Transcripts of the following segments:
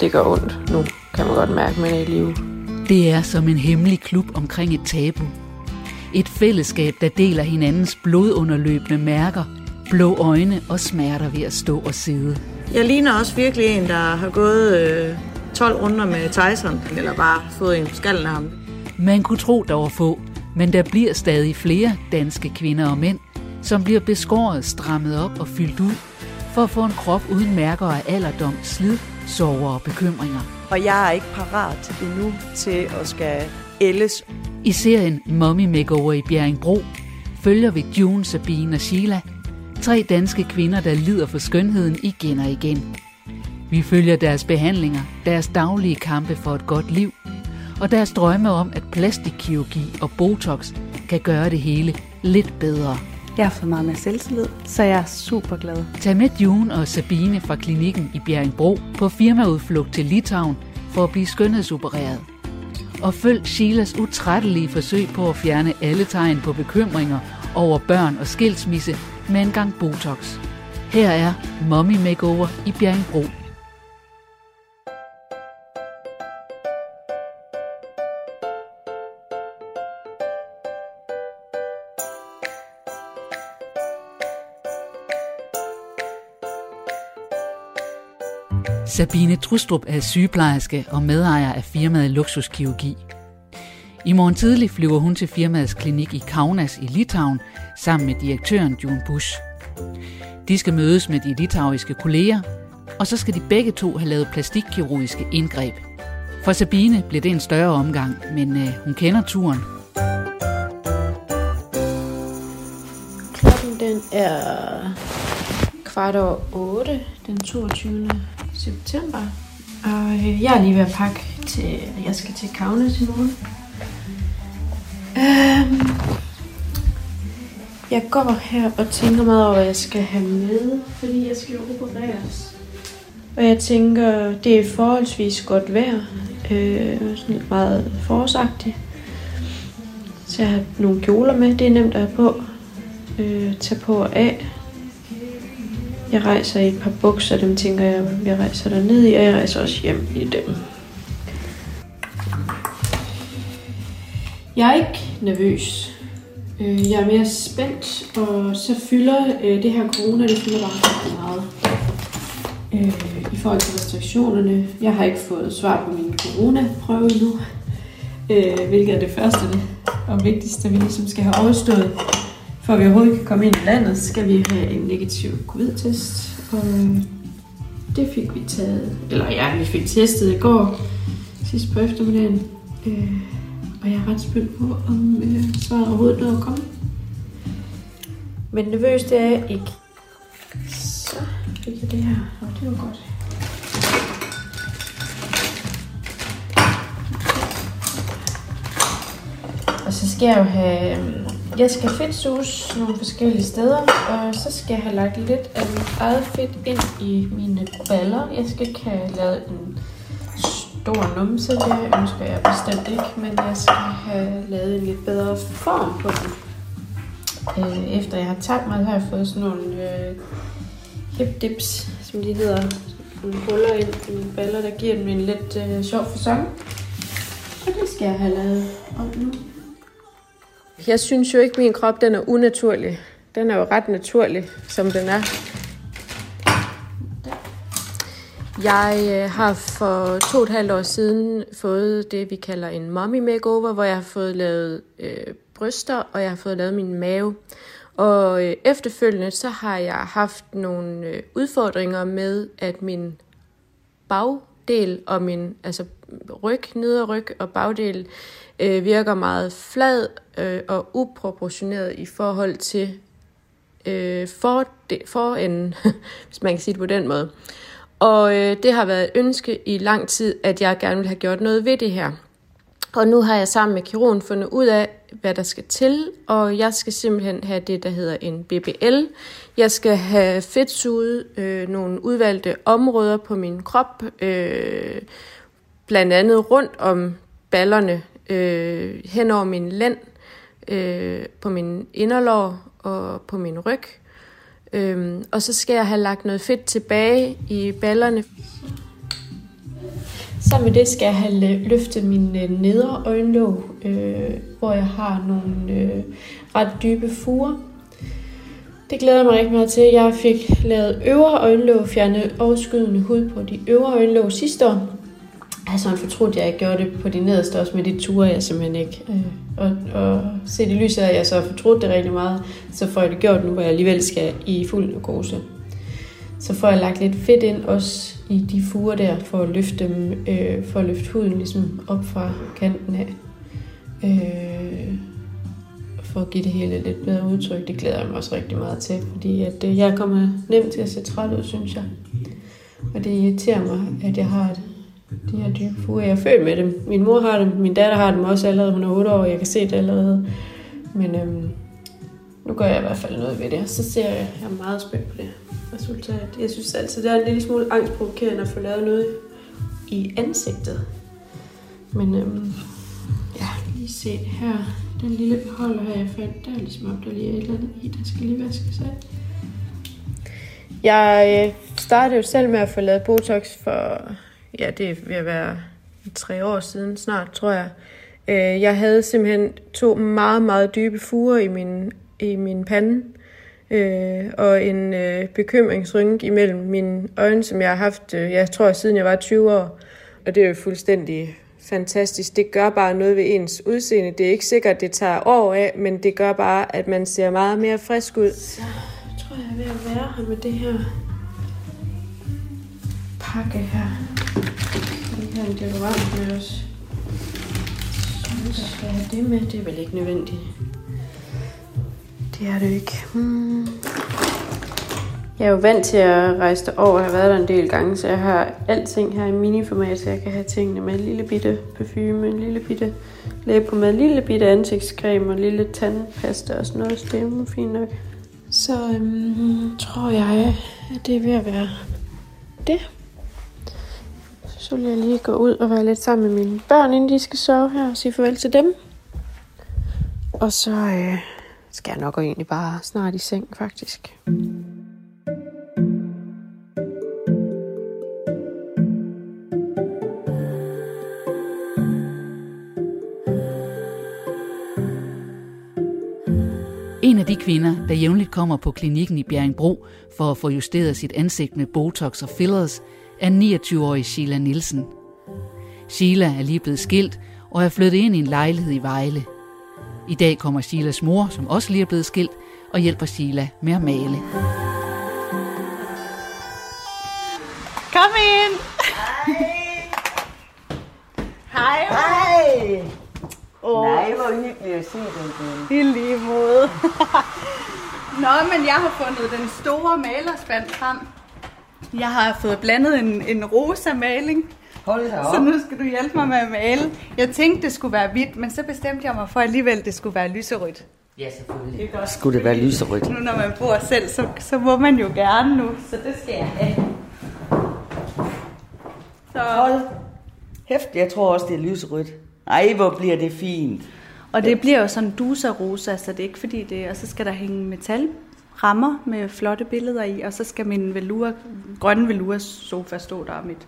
det gør ondt nu, kan man godt mærke, man er i live. Det er som en hemmelig klub omkring et tabu. Et fællesskab, der deler hinandens blodunderløbende mærker, blå øjne og smerter ved at stå og sidde. Jeg ligner også virkelig en, der har gået øh, 12 runder med Tyson, eller bare fået en skallen af ham. Man kunne tro, der var få, men der bliver stadig flere danske kvinder og mænd, som bliver beskåret, strammet op og fyldt ud, for at få en krop uden mærker af alderdom, slid, sorger og bekymringer. Og jeg er ikke parat endnu til at skal ældes. I serien Mommy Makeover i Bjerringbro følger vi June, Sabine og Sheila, tre danske kvinder, der lider for skønheden igen og igen. Vi følger deres behandlinger, deres daglige kampe for et godt liv, og deres drømme om, at plastikkirurgi og Botox kan gøre det hele lidt bedre. Jeg har fået meget mere selvtillid, så jeg er super glad. Tag med June og Sabine fra klinikken i Bjerringbro på firmaudflugt til Litauen for at blive skønhedsopereret. Og følg Sheilas utrættelige forsøg på at fjerne alle tegn på bekymringer over børn og skilsmisse med en gang Botox. Her er Mommy Makeover i Bjerringbro. Sabine Trustrup er sygeplejerske og medejer af firmaet Luksuskirurgi. I morgen tidlig flyver hun til firmaets klinik i Kaunas i Litauen sammen med direktøren June Bush. De skal mødes med de litauiske kolleger, og så skal de begge to have lavet plastikkirurgiske indgreb. For Sabine bliver det en større omgang, men øh, hun kender turen. Klokken den er kvart over 8 den 22 september. Og øh, jeg er lige ved at pakke til, jeg skal til Kaunas i morgen. Øhm, jeg går her og tænker meget over, hvad jeg skal have med, fordi jeg skal jo opereres. Og jeg tænker, det er forholdsvis godt vejr. Øh, sådan meget forårsagtigt. Så jeg har nogle kjoler med, det er nemt at have på. Øh, tage på og af. Jeg rejser i et par bukser, dem tænker jeg, jeg rejser der ned i, og jeg rejser også hjem i dem. Jeg er ikke nervøs. Øh, jeg er mere spændt, og så fylder øh, det her corona, det fylder bare rigtig meget. Øh, I forhold til restriktionerne. Jeg har ikke fået svar på min coronaprøve endnu, hvilket er det første og vigtigste, vi ligesom skal have overstået. For at vi overhovedet kan komme ind i landet, skal vi have en negativ covid-test. Og øhm, det fik vi taget, eller ja, vi fik testet i går, sidst på eftermiddagen. Øh, og jeg er ret spændt på, om øh, svaret overhovedet når at komme. Men nervøs det er jeg ikke. Så fik jeg det her, og det var godt. Og så skal jeg jo have... Øhm, jeg skal fedtsus nogle forskellige steder, og så skal jeg have lagt lidt af mit eget fedt ind i mine baller. Jeg skal ikke have lavet en stor numse, det ønsker jeg bestemt ikke, men jeg skal have lavet en lidt bedre form på den. Øh, efter jeg har tabt mig, har jeg fået sådan nogle øh, hip dips, som de hedder. Nogle huller ind i mine baller, der giver dem en lidt øh, sjov fasong. Og det skal jeg have lavet om nu. Jeg synes jo ikke, at min krop den er unaturlig. Den er jo ret naturlig, som den er. Jeg øh, har for to og et halvt år siden fået det, vi kalder en mommy makeover, hvor jeg har fået lavet øh, bryster, og jeg har fået lavet min mave. Og øh, efterfølgende så har jeg haft nogle øh, udfordringer med, at min bagdel og min altså ryg, neder ryg og bagdel øh, virker meget flad øh, og uproportioneret i forhold til øh, for, forenden, hvis man kan sige det på den måde. Og øh, det har været et ønske i lang tid, at jeg gerne vil have gjort noget ved det her. Og nu har jeg sammen med kirurgen fundet ud af, hvad der skal til, og jeg skal simpelthen have det, der hedder en BBL. Jeg skal have fedtsuget øh, nogle udvalgte områder på min krop, øh, blandt andet rundt om ballerne, øh, hen over min lænd, øh, på min inderlår og på min ryg. Øhm, og så skal jeg have lagt noget fedt tilbage i ballerne. Sammen med det skal jeg have løftet min øh, nedre øjenlåg, øh, hvor jeg har nogle øh, ret dybe fure. Det glæder jeg mig rigtig meget til. Jeg fik lavet øvre øjenlåg, fjernet overskydende hud på de øvre øjenlåg sidste år. Jeg har sådan fortrudt, at jeg gjorde det på de nederste også, med de ture, jeg simpelthen ikke. Øh, og, og set i lyset af, at jeg så har fortrudt det rigtig meget, så får jeg det gjort nu, hvor jeg alligevel skal i fuld narkose. Så får jeg lagt lidt fedt ind også i de fuger der, for at løfte, dem, øh, for at løfte huden ligesom op fra kanten af. Øh, for at give det hele lidt bedre udtryk. Det glæder jeg mig også rigtig meget til, fordi at, øh, jeg kommer nemt til at se træt ud, synes jeg. Og det irriterer mig, at jeg har de her dybe fuger. Jeg er født med dem. Min mor har dem, min datter har dem også allerede. Hun er 8 år, og jeg kan se det allerede. Men øhm, nu gør jeg i hvert fald noget ved det, så ser jeg, jeg er meget spændt på det resultat. Jeg synes altid, det er en lille smule angstprovokerende at få lavet noget i ansigtet. Men øhm, ja, lige se det her. Den lille beholder her, jeg fandt, der er ligesom op, der lige er et eller andet i, der skal lige vaskes af. Jeg øh, startede jo selv med at få lavet Botox for, ja, det vil være tre år siden snart, tror jeg. Øh, jeg havde simpelthen to meget, meget dybe fuger i min, i min pande, øh, og en øh, bekymringsrynke imellem mine øjne, som jeg har haft, øh, jeg tror, siden jeg var 20 år. Og det er jo fuldstændig fantastisk. Det gør bare noget ved ens udseende. Det er ikke sikkert, det tager år af, men det gør bare, at man ser meget mere frisk ud. Så jeg tror, jeg er ved at være her med det her pakke her. Vi har en deodorant med os. Så skal jeg have det med. Det er vel ikke nødvendigt. Det er det ikke. Hmm. Jeg er jo vant til at rejse derover, jeg har været der en del gange, så jeg har alting her i miniformat, så jeg kan have tingene med en lille bitte parfume, en lille bitte læbepomade, med en lille bitte ansigtscreme og en lille tandpasta og sådan noget, så det er fint nok. Så øhm, tror jeg, at det er ved at være det. Så vil jeg lige gå ud og være lidt sammen med mine børn, inden de skal sove her og sige farvel til dem. Og så øh, skal jeg nok gå egentlig bare snart i seng, faktisk. En af de kvinder, der jævnligt kommer på klinikken i Bjerringbro for at få justeret sit ansigt med Botox og fillers, er 29-årige Sheila Nielsen. Sheila er lige blevet skilt og er flyttet ind i en lejlighed i Vejle. I dag kommer Sheilas mor, som også lige er blevet skilt, og hjælper Sheila med at male. Kom ind! Hej! Hej! Oh. Nej, hvor hyggeligt at se dig igen. I lige måde. Nå, men jeg har fundet den store malerspand frem. Jeg har fået blandet en, en rosa maling. Hold da op. Så nu skal du hjælpe mig med at male. Jeg tænkte, det skulle være hvidt, men så bestemte jeg mig for alligevel, det skulle være lyserødt. Ja, selvfølgelig. Det er godt. Skulle det være lyserødt? Nu når man bor selv, så, så må man jo gerne nu, så det skal jeg have. Så, Hold hæft, jeg tror også, det er lyserødt. Ej, hvor bliver det fint. og det bliver jo sådan dusa rosa, så det er ikke fordi det... Og så skal der hænge metalrammer med flotte billeder i, og så skal min velure, grønne velure sofa stå der, og mit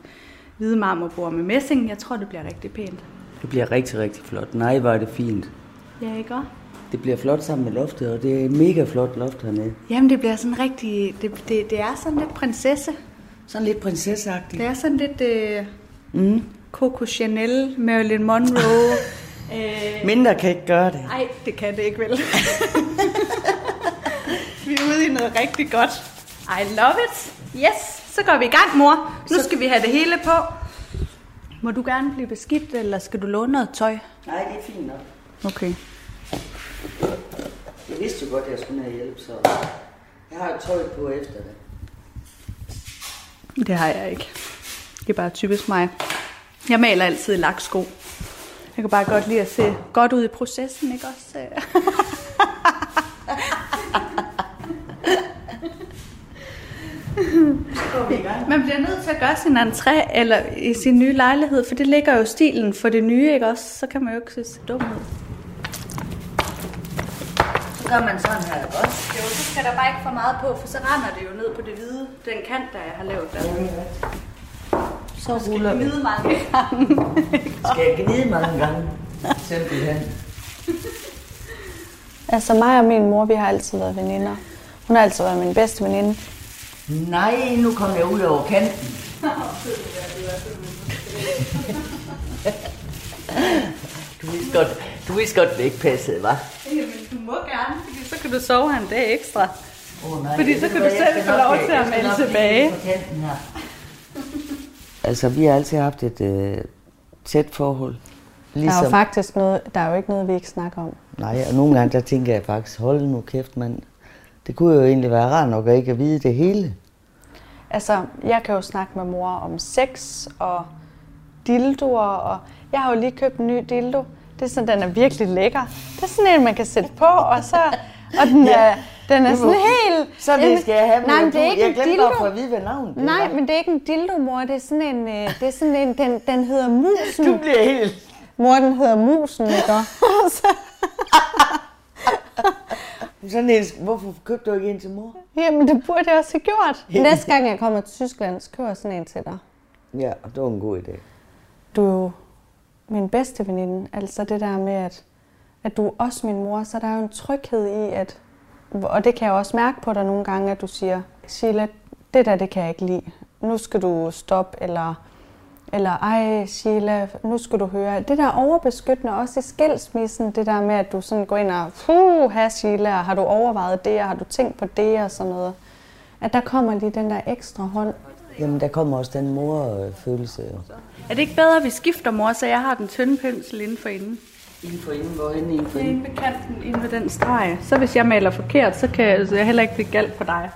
hvide marmorbord med messing. Jeg tror, det bliver rigtig pænt. Det bliver rigtig, rigtig flot. Nej, er det fint. Ja, ikke også? Det bliver flot sammen med loftet, og det er et mega flot loft hernede. Jamen, det bliver sådan rigtig... Det, det, det er sådan lidt prinsesse. Sådan lidt prinsesseagtigt. Det er sådan lidt øh, Mm. Coco Chanel, Marilyn Monroe. øh, Mindre kan ikke gøre det. Nej, det kan det ikke vel. vi er ude i noget rigtig godt. I love it. Yes, så går vi i gang, mor. Nu skal vi have det hele på. Må du gerne blive beskidt, eller skal du låne noget tøj? Nej, det er fint nok. Okay. Jeg vidste jo godt, at jeg skulle have hjælp, så jeg har et tøj på efter det. Det har jeg ikke. Det er bare typisk mig. Jeg maler altid i laksko. Jeg kan bare godt lide at se godt ud i processen, ikke også? Man bliver nødt til at gøre sin entré eller i sin nye lejlighed, for det ligger jo stilen for det nye, ikke også? Så kan man jo ikke se dum ud. Så gør man sådan her, ikke også? Jo, så skal der bare ikke for meget på, for så render det jo ned på det hvide, den kant, der jeg har lavet der. Så ruller vi. Gnide mange gange. Skal jeg gnide mange gange? Simpelthen. Altså mig og min mor, vi har altid været veninder. Hun har altid været min bedste veninde. Nej, nu kom jeg ud over kanten. du vidste godt, du vidste godt, det ikke passede, hva'? Jamen, du må gerne, fordi så kan du sove en dag ekstra. Oh, nej, Fordi så kan du selv få lov til at melde tilbage. Altså, vi har altid haft et øh, tæt forhold. Der er Ligesom, jo faktisk noget, der er jo ikke noget, vi ikke snakker om. Nej, og nogle gange der tænker jeg faktisk, hold nu kæft, mand. Det kunne jo egentlig være rart nok at ikke at vide det hele. Altså, jeg kan jo snakke med mor om sex og dildoer, og jeg har jo lige købt en ny dildo. Det er sådan, den er virkelig lækker. Det er sådan en, man kan sætte på, og så... Og den er, den er sådan helt... Så det skal jeg have, Nej, men det er ikke jeg glemte at få at vide, hvad navnet det Nej, var. men det er ikke en dildo, mor. Det er sådan en... øh, Det er sådan en den, den hedder musen. Du bliver helt... Mor, den hedder musen, ikke? Sådan en, hvorfor købte du ikke en til mor? Jamen, det burde jeg også have gjort. Næste gang jeg kommer til Tyskland, så køber jeg sådan en til dig. Ja, det var en god idé. Du er jo min bedste veninde. Altså det der med, at, at du er også min mor, så der er jo en tryghed i, at... Og det kan jeg også mærke på dig nogle gange, at du siger, Sheila, det der, det kan jeg ikke lide. Nu skal du stoppe, eller... Eller ej, Sheila, nu skal du høre. Det der overbeskyttende, også i skilsmissen, det der med, at du sådan går ind og, puh, her Sheila, har du overvejet det, og har du tænkt på det, og sådan noget. At der kommer lige den der ekstra hånd. Jamen, der kommer også den mor-følelse. Er det ikke bedre, at vi skifter, mor, så jeg har den tynde pensel inden for inden? Inden for inden, hvorhen inden for Inde inden. ved kanten, inde ved den streg. Så hvis jeg maler forkert, så kan jeg, så jeg heller ikke blive galt på dig.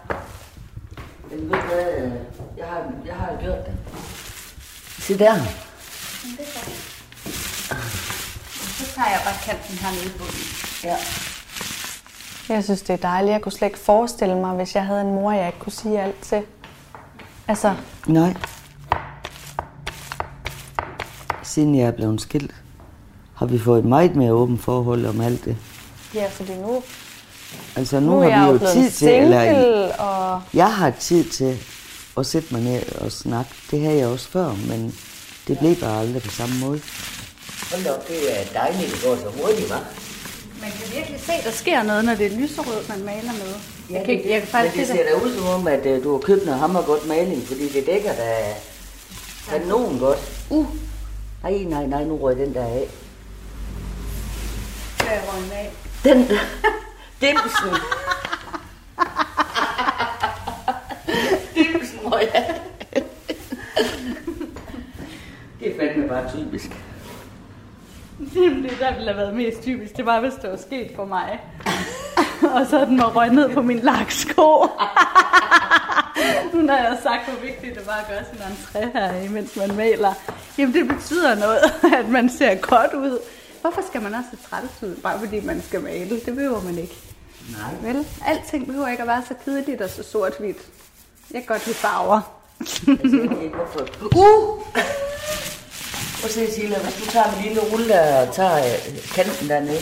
Jamen, ved du hvad, øh, jeg har, jeg har gjort det. Se der. Så tager jeg bare kanten her nede på Ja. Jeg synes, det er dejligt. Jeg kunne slet ikke forestille mig, hvis jeg havde en mor, jeg ikke kunne sige alt til. Altså, Nej. Siden jeg er blevet skilt, har vi fået et meget mere åbent forhold om alt det. ja, fordi nu, Altså nu, nu er har jeg vi jo tid til, eller single, og jeg har tid til at sætte mig ned og snakke. Det havde jeg også før, men det blev bare aldrig på samme måde. Hold op, det er dejligt, det går så hurtigt, hva'? man kan virkelig se, der sker noget, når det er lyserød, man maler med. jeg, kan, ikke- jeg kan faktisk Men det se ser da ud som om, at uh, du har købt noget hammergodt maling, fordi det dækker da kanon godt. Uh! Nej, nej, nej, nu røg den der af. Skal jeg røgne af? Den. Dimsen Det bare typisk. Jamen, det der ville have været mest typisk, det var, hvis det var sket for mig. og så den var røget ned på min laksko. nu har jeg sagt, hvor vigtigt det var at gøre sin entré her, mens man maler. Jamen, det betyder noget, at man ser godt ud. Hvorfor skal man også se træls ud, bare fordi man skal male? Det behøver man ikke. Nej. Vel, alting behøver ikke at være så kedeligt og så sort-hvidt. Jeg kan godt lide farver. Jeg ikke, hvorfor. Uh! Prøv at se, Silla, hvis du tager min lille rulle der og tager øh, kanten dernede,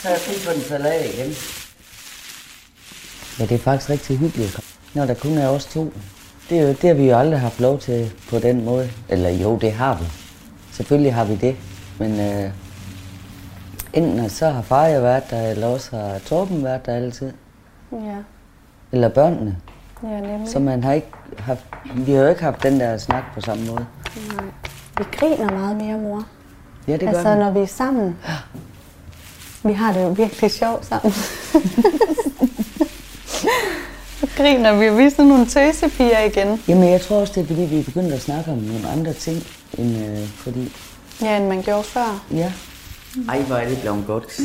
så er jeg fri for, den falder af igen. Ja, det er faktisk rigtig hyggeligt, når der kun er os to. Det, er jo, det har vi jo aldrig haft lov til på den måde. Eller jo, det har vi. Selvfølgelig har vi det. Men øh, enten så har far jo været der, eller også har Torben været der altid. Ja, Eller børnene. ja nemlig. Så man har ikke haft, vi har jo ikke haft den der snak på samme måde. Vi griner meget mere, mor. Ja, det gør altså, vi. når vi er sammen. Vi har det jo virkelig sjovt sammen. Så griner vi. Vi er sådan nogle tøsepiger igen. Jamen, jeg tror også, det er fordi, vi er begyndt at snakke om nogle andre ting, end øh, fordi... Ja, end man gjorde før. Ja. Ej, hvor er det blevet godt.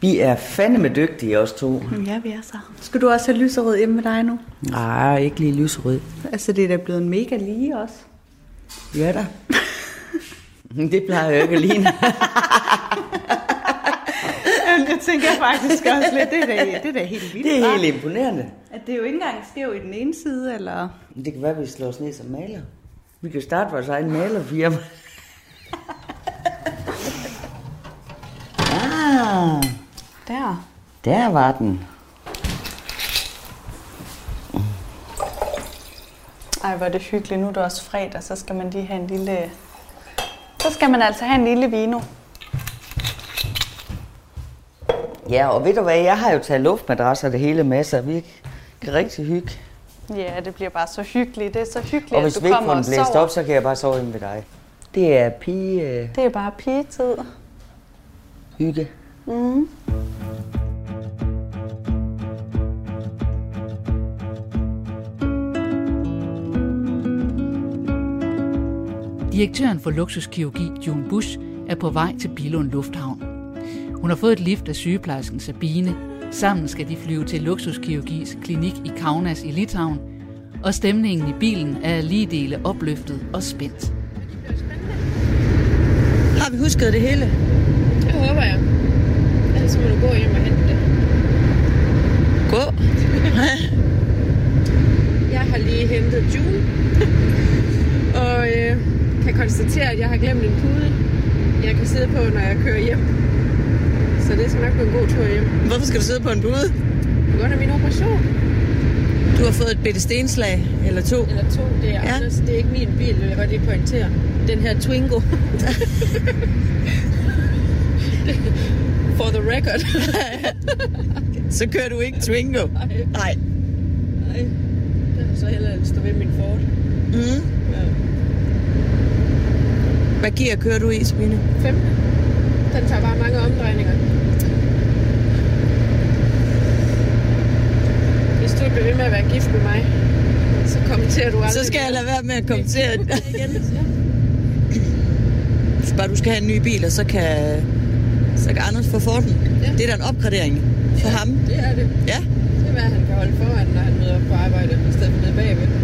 Vi er fandeme dygtige, os to. Ja, vi er så. Skal du også have lyserød hjemme med dig nu? Nej, ikke lige lyserød. Altså, det er da blevet en mega lige også. Ja da. det plejer jeg ikke at ligne. Det tænker jeg faktisk også lidt. Det er da, det er da helt vildt. Det er helt imponerende. At det er jo ikke engang skæv i den ene side, eller... Det kan være, at vi slår os ned som maler. Vi kan starte vores egen malerfirma. ah, Der. der var den. Ej, hvor er det hyggeligt. Nu er det også fredag, så skal man lige have en lille... Så skal man altså have en lille vino. Ja, og ved du hvad, jeg har jo taget luftmadrasser det hele med, så vi kan rigtig hygge. Ja, det bliver bare så hyggeligt. Det er så hyggeligt, Og hvis at vi du ikke kommer får og blæst sover. op, så kan jeg bare sove inde ved dig. Det er pige Det er bare pigetid. hygge. Mm. Direktøren for luksuskirurgi, June Bush, er på vej til Billund Lufthavn. Hun har fået et lift af sygeplejersken Sabine. Sammen skal de flyve til luksuskirurgis klinik i Kaunas i Litauen, og stemningen i bilen er lige dele opløftet og spændt. Har vi husket det hele? Det håber jeg. Ellers må du gå hjem og hente det. Gå. Jeg har lige hentet June. kan konstatere, at jeg har glemt en pude, jeg kan sidde på, når jeg kører hjem. Så det skal nok blive en god tur hjem. Hvorfor skal du sidde på en bude? På grund af min operation. Du har fået et bitte stenslag, eller to. Eller to, det er Ja. Anders. Det er ikke min bil, vil jeg godt lige pointere. Den her Twingo. For the record. Så kører du ikke Twingo. Nej, Nej. nej. Så hellere stå ved min Ford. Mm. Ja. Hvad gear kører du i, Sabine? 15. Den tager bare mange omdrejninger. Hvis du bliver ved med at være gift med mig, så kommenterer du aldrig. Så skal jeg lade være med at kommentere. igen. Ja. Hvis bare du skal have en ny bil, og så kan, så kan Anders få Forden. Ja. Det er da en opgradering for ham. Det er det. Ja. Det er, hvad han kan holde foran, når han møder op på arbejde, i stedet for nede bagved.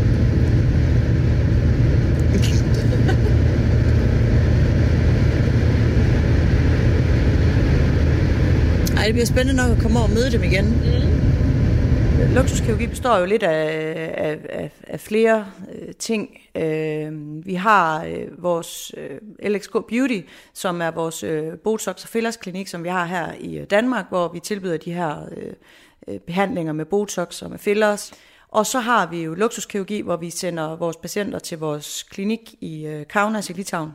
Ej, det bliver spændende nok at komme over og møde dem igen. Mm. Luksuskirurgi består jo lidt af, af, af, af flere øh, ting. Øh, vi har øh, vores øh, LXK Beauty, som er vores øh, Botox og fillers klinik, som vi har her i øh, Danmark, hvor vi tilbyder de her øh, øh, behandlinger med Botox og med fillers. Og så har vi jo luksuskirurgi, hvor vi sender vores patienter til vores klinik i øh, Kaunas i Litauen.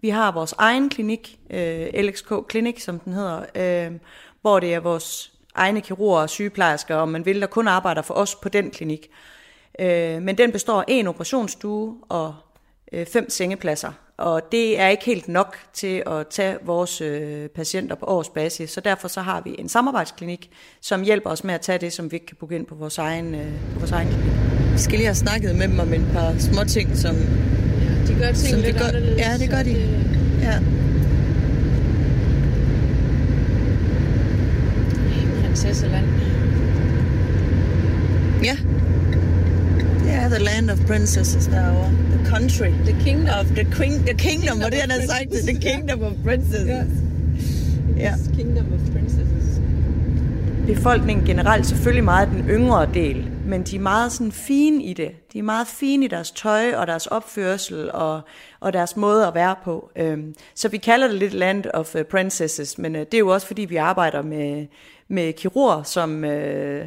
Vi har vores egen klinik, øh, LXK Clinic, som den hedder, øh, hvor det er vores egne kirurger og sygeplejersker, om man vil, der kun arbejder for os på den klinik. Øh, men den består af en operationsstue og øh, fem sengepladser. Og det er ikke helt nok til at tage vores øh, patienter på årsbasis, så derfor så har vi en samarbejdsklinik, som hjælper os med at tage det, som vi ikke kan booke ind på vores egen, øh, på vores egen klinik. Vi skal lige have snakket med dem om en par små ting, som, Ja, de gør ting som lidt det gør, anderledes. ja, det gør de. Ja. Prinsesseland. Ja. Det er the land of princesses derovre. The country. The kingdom. Of the, king, the kingdom, hvor det han har sagt det. The kingdom of princesses. Ja. It's Kingdom of Princesses. Befolkningen generelt selvfølgelig meget den yngre del, men de er meget sådan fine i det. De er meget fine i deres tøj og deres opførsel og, og deres måde at være på. Øhm, så vi kalder det lidt Land of øh, Princesses, men øh, det er jo også fordi, vi arbejder med, med kirurger, som øh,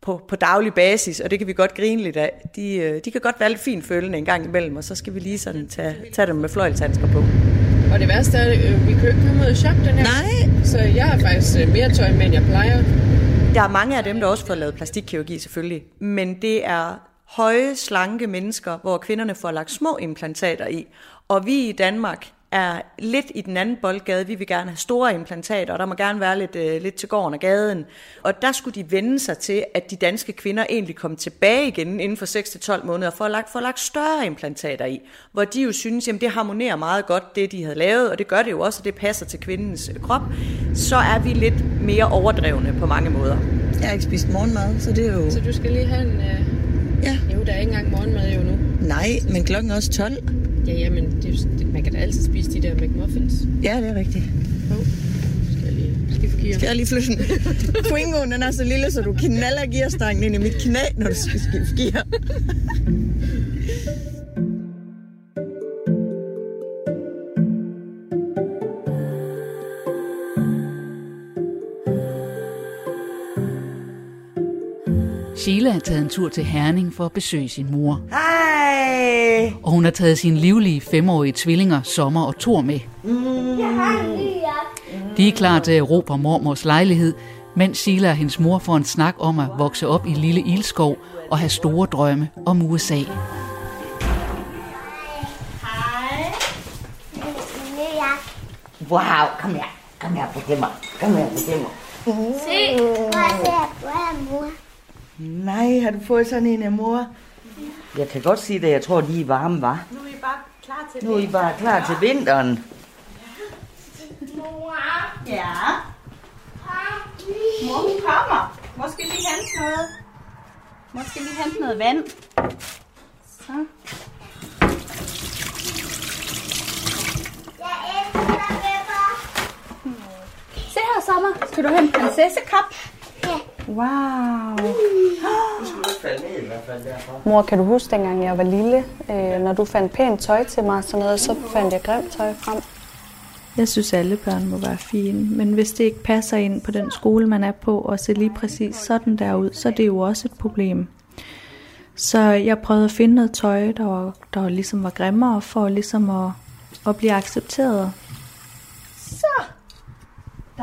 på, på daglig basis, og det kan vi godt grine lidt af. De, øh, de kan godt være lidt fint følende en gang imellem, og så skal vi lige sådan tage, tage dem med fløjlshandsker på. Og det værste er, øh, vi kan jo ikke komme ud og shoppe den her. Nej, Så jeg har faktisk mere tøj med, end jeg plejer. Der er mange af dem, der også får lavet plastikkirurgi selvfølgelig, men det er høje, slanke mennesker, hvor kvinderne får lagt små implantater i. Og vi i Danmark er lidt i den anden boldgade. Vi vil gerne have store implantater, og der må gerne være lidt, øh, lidt til gården og gaden. Og der skulle de vende sig til, at de danske kvinder egentlig kom tilbage igen inden for 6-12 måneder for at lagt, for lagt større implantater i. Hvor de jo synes, at det harmonerer meget godt, det de havde lavet, og det gør det jo også, og det passer til kvindens øh, krop. Så er vi lidt mere overdrevne på mange måder. Jeg har ikke spist morgenmad, så det er jo... Så du skal lige have en... Øh... Ja. Jo, der er ikke engang morgenmad jo nu. Nej, men klokken er også 12. Ja, ja, men det, man kan da altid spise de der McMuffins. Ja, det er rigtigt. Jo. Skal jeg lige gear? Skal jeg lige flytte den? Twingoen den er så lille, så du knaller gearstangen ind i mit knæ, når du skal skifte gear. Sheila er taget en tur til Herning for at besøge sin mor. Hej! Og hun har taget sine livlige femårige tvillinger Sommer og Thor med. De er klar til at råbe mormors lejlighed, mens Sheila og hendes mor får en snak om at vokse op i Lille Ildskov og have store drømme om USA. Wow, kom her. Kom her, fortæl mig. Kom her, fortæl mig. Se, hvor er det, hvor er mor? Nej, har du fået sådan en af mor? Jeg kan godt sige det, jeg tror, de er varme, var. Nu er I bare klar til Nu er I bare klar til vinteren. Mor, Ja, mor hun kommer. Mor skal lige hente noget. Mor skal lige hente noget vand. Så. jeg elsker pepper. Se her, Sommer. Skal du hente prinsessekop? Ja. Wow. Du skal ikke falde ned i hvert fald derfor. Mor, kan du huske, dengang jeg var lille, øh, når du fandt pænt tøj til mig og sådan noget, så fandt jeg grimt tøj frem? Jeg synes, alle børn må være fine, men hvis det ikke passer ind på den skole, man er på, og ser lige præcis sådan der ud, så er det jo også et problem. Så jeg prøvede at finde noget tøj, der var, der ligesom var grimmere, for ligesom at, at blive accepteret. Så,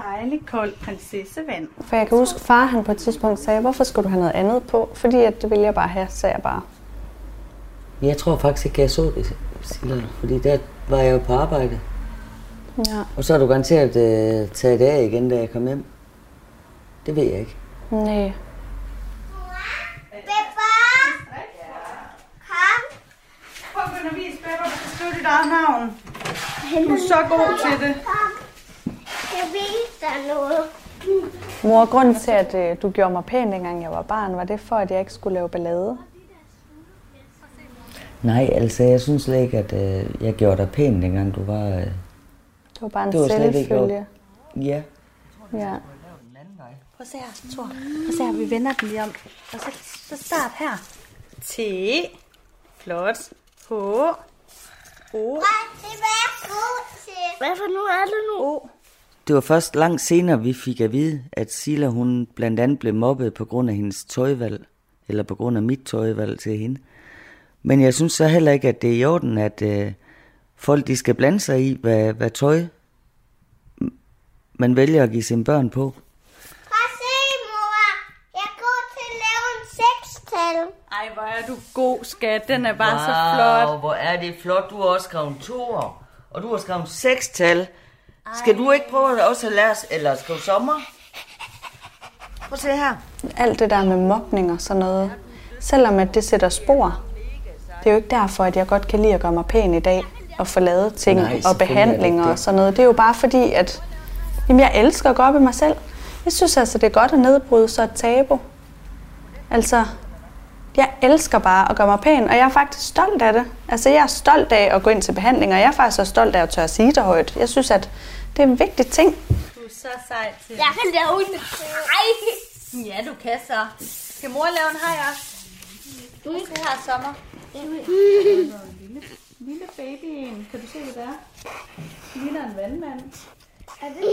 dejligt koldt prinsessevand. For jeg kan huske, far han på et tidspunkt sagde, hvorfor skulle du have noget andet på? Fordi at det ville jeg bare have, sagde jeg bare. Jeg tror faktisk ikke, jeg så det, Silla, fordi der var jeg jo på arbejde. Ja. Og så har du garanteret øh, taget det af igen, da jeg kom hjem. Det ved jeg ikke. Nej. Pepper, kom. Prøv at vise Pepper, du skal skrive dit eget navn. Du er så god til det. Kom. Jeg viser dig noget. Mor, grunden til, at øh, du gjorde mig pæn, dengang jeg var barn, var det for, at jeg ikke skulle lave ballade? Nej, altså jeg synes slet ikke, at øh, jeg gjorde dig pæn, dengang du var... Øh, Det var bare en var selvfølge. ja. Ja. Prøv at se her, Thor. Prøv at se her, vi vender den lige om. Og så, så start her. T. Flot. H. O. Er. Hvad for nu er det nu? O. Det var først langt senere, vi fik at vide, at Silla hun blandt andet blev mobbet på grund af hendes tøjvalg, eller på grund af mit tøjvalg til hende. Men jeg synes så heller ikke, at det er i orden, at øh, folk de skal blande sig i, hvad, hvad tøj man vælger at give sine børn på. Prøv se, mor. Jeg god til at lave en sekstal. Ej, hvor er du god, skat. Den er bare så flot. hvor er det flot. Du har også skrevet toer, og du har skrevet sekstal. Skal du ikke prøve at også at lære, eller skrive sommer? Prøv at se her. Alt det der med mobning og sådan noget, selvom at det sætter spor, det er jo ikke derfor, at jeg godt kan lide at gøre mig pæn i dag, og få lavet ting Nej, og er behandlinger og sådan noget. Det er jo bare fordi, at jamen, jeg elsker at gå op i mig selv. Jeg synes altså, det er godt at nedbryde så et tabu. Altså, jeg elsker bare at gøre mig pæn, og jeg er faktisk stolt af det. Altså, jeg er stolt af at gå ind til behandling, og jeg er faktisk også stolt af at at sige det højt. Jeg synes, at det er en vigtig ting. Du er så sej til. Jeg kan lave en hej. Ja, du kan så. Skal mor lave en hej også? Du se her, Sommer. Lille baby en. Kan du se, hvad det er? Det ligner en vandmand. Er det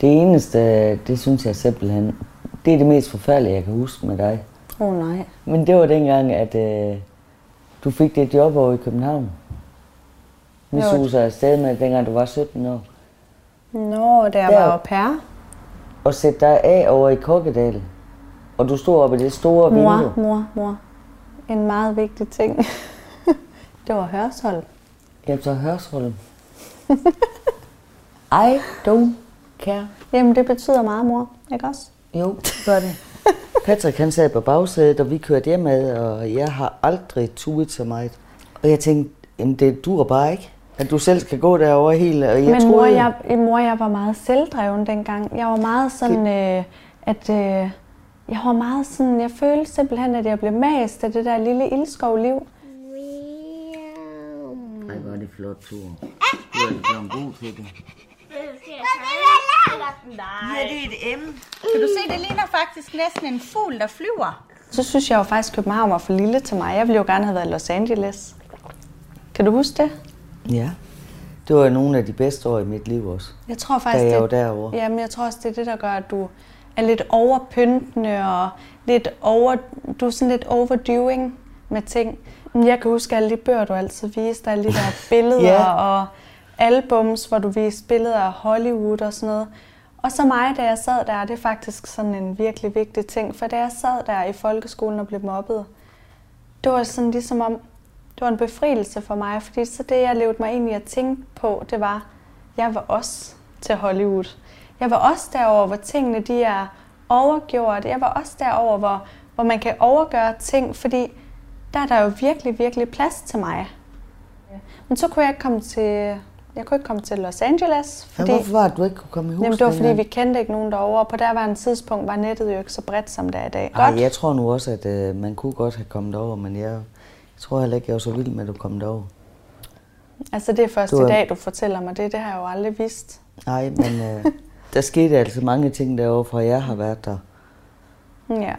Det eneste, det synes jeg simpelthen, det er det mest forfærdelige, jeg kan huske med dig. Åh oh, nej. Men det var dengang, at øh, du fik det job over i København. Vi Jo. susede afsted med, dengang du var 17 år. Nå, da jeg Der- var au pair. Og sætte dig af over i Kokkedal. Og du stod oppe i det store Mor, vindue. mor, mor. En meget vigtig ting. det var Hørsholm. Jeg tager Hørsholm. I don't care. Jamen, det betyder meget, mor. Ikke også? Jo, gør det. Patrick han sad på bagsædet, og vi kørte hjemad, og jeg har aldrig tuet så meget. Og jeg tænkte, jamen det dur bare ikke, at du selv skal gå derover helt. Og jeg Men troede, mor jeg, mor, jeg var meget selvdreven dengang. Jeg var meget sådan, øh, at øh, jeg var meget sådan, jeg følte simpelthen, at jeg blev mast af det der lille ildskovliv. Ej, hvor er det flot tur. Du er blevet god til det. Nej. Ja, det er et M. Kan du se, det ligner faktisk næsten en fugl, der flyver. Så synes jeg jo faktisk, at København var for lille til mig. Jeg ville jo gerne have været i Los Angeles. Kan du huske det? Ja. Det var nogle af de bedste år i mit liv også. Jeg tror Da faktisk, jeg det, var derovre. Jamen, jeg tror også, det er det, der gør, at du er lidt overpyntende og lidt over, du er sådan lidt overdoing med ting. Jeg kan huske alle de bøger, du altid viste, alle de der billeder Ja. og albums, hvor du viste billeder af Hollywood og sådan noget. Og så mig, da jeg sad der, det er faktisk sådan en virkelig vigtig ting, for da jeg sad der i folkeskolen og blev mobbet, det var sådan ligesom om, det var en befrielse for mig, fordi så det, jeg levede mig ind i at tænke på, det var, jeg var også til Hollywood. Jeg var også derover, hvor tingene de er overgjort. Jeg var også derover, hvor, hvor man kan overgøre ting, fordi der er der jo virkelig, virkelig plads til mig. Men så kunne jeg ikke komme til, jeg kunne ikke komme til Los Angeles, Fordi... fordi, Hvorfor var det, du ikke kunne komme i hus jamen, det var fordi, vi kendte ikke nogen derovre, og på derværende tidspunkt var nettet jo ikke så bredt, som det er i dag. Ej, jeg tror nu også, at øh, man kunne godt have kommet over, men jeg, jeg tror heller ikke, jeg var så vild med, at du kom derover. Altså det er først Du i er- dag, du fortæller mig det. Det har jeg jo aldrig vidst. Nej, men øh, der skete altså mange ting derovre, fra jeg har været der. Ja.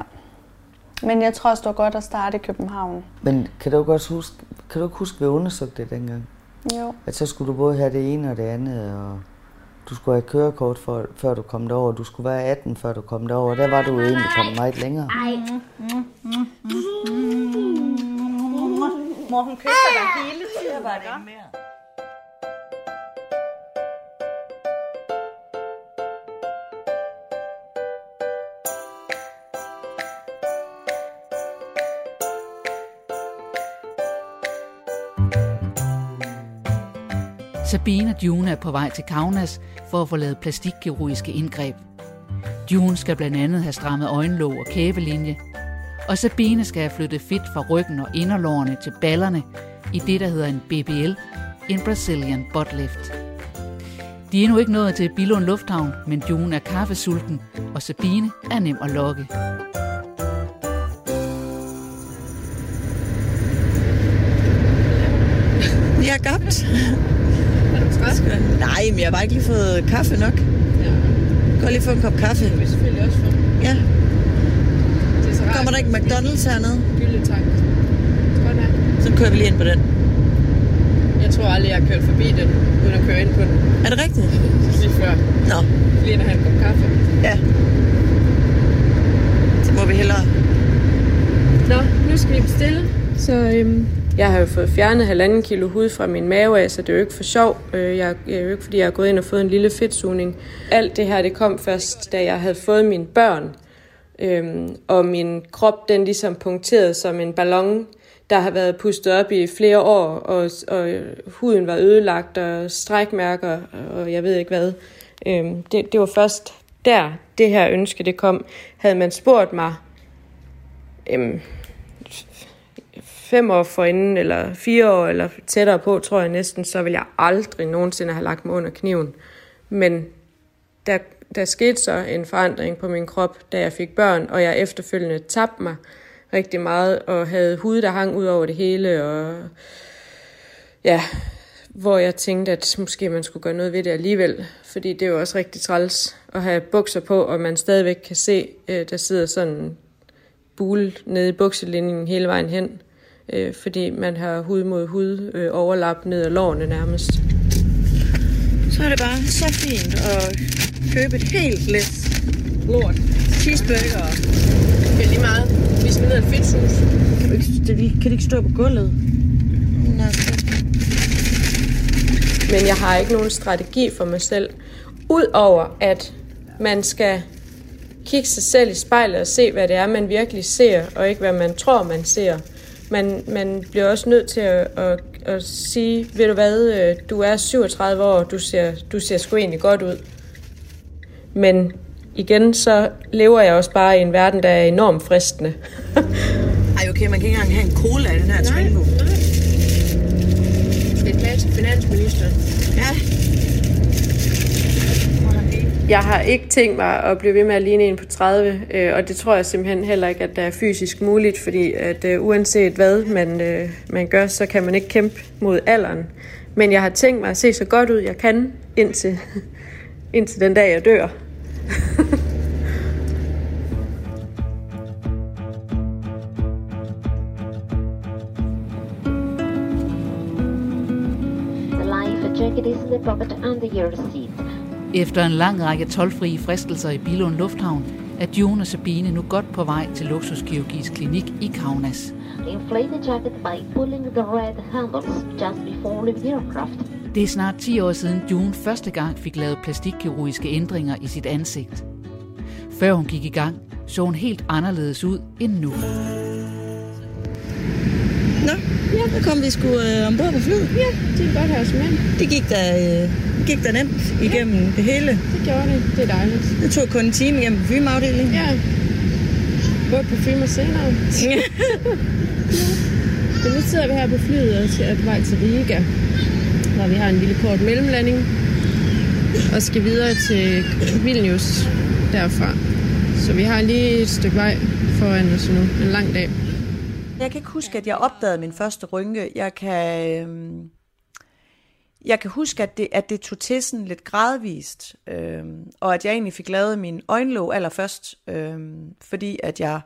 Men jeg tror også, det var godt at starte i København. Men kan du godt huske, kan du ikke huske, at vi undersøgte det dengang? Jo. At så skulle du både have det ene og det andet, og du skulle have kørekort, for, før du kom derover. Du skulle være 18, før du kom derover. Og der var du egentlig kommet meget længere. Mor, hun kysser dig hele tiden. Var det ikke mere? Sabine og June er på vej til Kaunas for at få lavet plastikkirurgiske indgreb. June skal blandt andet have strammet øjenlåg og kæbelinje, og Sabine skal have flyttet fedt fra ryggen og inderlårene til ballerne i det, der hedder en BBL, en Brazilian Butt Lift. De er endnu ikke nået til Billund Lufthavn, men June er kaffesulten, og Sabine er nem at lokke. Jeg er gabt. Nej, men jeg har bare ikke lige fået kaffe nok. Gå lige få en kop kaffe. Det vil selvfølgelig også få. Ja. Det er så rart. Kommer der ikke McDonald's hernede? Gyldetank. Så kører vi lige ind på den. Jeg tror aldrig, jeg har kørt forbi den, uden at køre ind på den. Er det rigtigt? Lige før. Nå, Lige ind og have en kop kaffe. ja. Så må vi hellere... Nå, nu skal vi bestille. Så øhm, jeg har jo fået fjernet halvanden kilo hud fra min mave af, så det er jo ikke for sjov. Øh, Jeg jeg er jo ikke, fordi jeg har gået ind og fået en lille fedtsugning. Alt det her, det kom først, da jeg havde fået mine børn. Øhm, og min krop, den ligesom punkteret som en ballon, der har været pustet op i flere år, og, og huden var ødelagt, og strækmærker, og jeg ved ikke hvad. Øhm, det, det var først der, det her ønske, det kom. Havde man spurgt mig, øhm, fem år forinden, eller fire år, eller tættere på, tror jeg næsten, så vil jeg aldrig nogensinde have lagt mig under kniven. Men der, der skete så en forandring på min krop, da jeg fik børn, og jeg efterfølgende tabte mig rigtig meget, og havde hud, der hang ud over det hele, og ja, hvor jeg tænkte, at måske man skulle gøre noget ved det alligevel, fordi det er jo også rigtig træls at have bukser på, og man stadigvæk kan se, øh, der sidder sådan en bule nede i bukselinjen hele vejen hen, øh, fordi man har hud mod hud øh, overlap ned ad lårene nærmest. Så er det bare så fint at købe et helt læs lort. Cheeseburger. Det er lige meget. Vi skal ned i et fedtshus. Kan, du ikke, det, kan det ikke stå på gulvet? Nå, Men jeg har ikke nogen strategi for mig selv. Udover at man skal kigge sig selv i spejlet og se, hvad det er, man virkelig ser, og ikke hvad man tror, man ser. Man, man bliver også nødt til at, at, at sige, ved du hvad, øh, du er 37 år, du ser, du ser sgu egentlig godt ud. Men igen, så lever jeg også bare i en verden, der er enormt fristende. Ej, okay, man kan ikke engang have en cola i den her Twingo. Det er klage til finansministeren. Ja. Jeg har ikke tænkt mig at blive ved med at ligne en på 30, øh, og det tror jeg simpelthen heller ikke, at det er fysisk muligt, fordi at øh, uanset hvad man, øh, man gør, så kan man ikke kæmpe mod alderen. Men jeg har tænkt mig at se så godt ud, jeg kan, indtil, indtil den dag, jeg dør. The life jacket is the pocket under your seat. Efter en lang række tolvfrie fristelser i Bilund Lufthavn, er June og Sabine nu godt på vej til luksuskirurgisk klinik i Kaunas. Inflate the jacket by pulling the red handles just before leaving the aircraft. Det er snart 10 år siden June første gang fik lavet plastikkirurgiske ændringer i sit ansigt. Før hun gik i gang, så hun helt anderledes ud end nu. Nå, ja, så kom vi sgu øh, ombord på flyet. Ja, det er godt os med. Det gik da, øh, gik da nemt igennem det hele. Det gjorde det. Det er dejligt. Det tog kun en time igennem parfumeafdelingen. Ja. Både parfumer senere. Men nu sidder vi her på flyet og er på vej til Riga, hvor vi har en lille kort mellemlanding og skal videre til Vilnius derfra. Så vi har lige et stykke vej foran os nu. En lang dag. Jeg kan ikke huske, at jeg opdagede min første rynke. Jeg kan, øhm, jeg kan huske, at det, at det tog til sådan lidt gradvist, øh, og at jeg egentlig fik lavet min øjenlåg allerførst, øh, fordi at jeg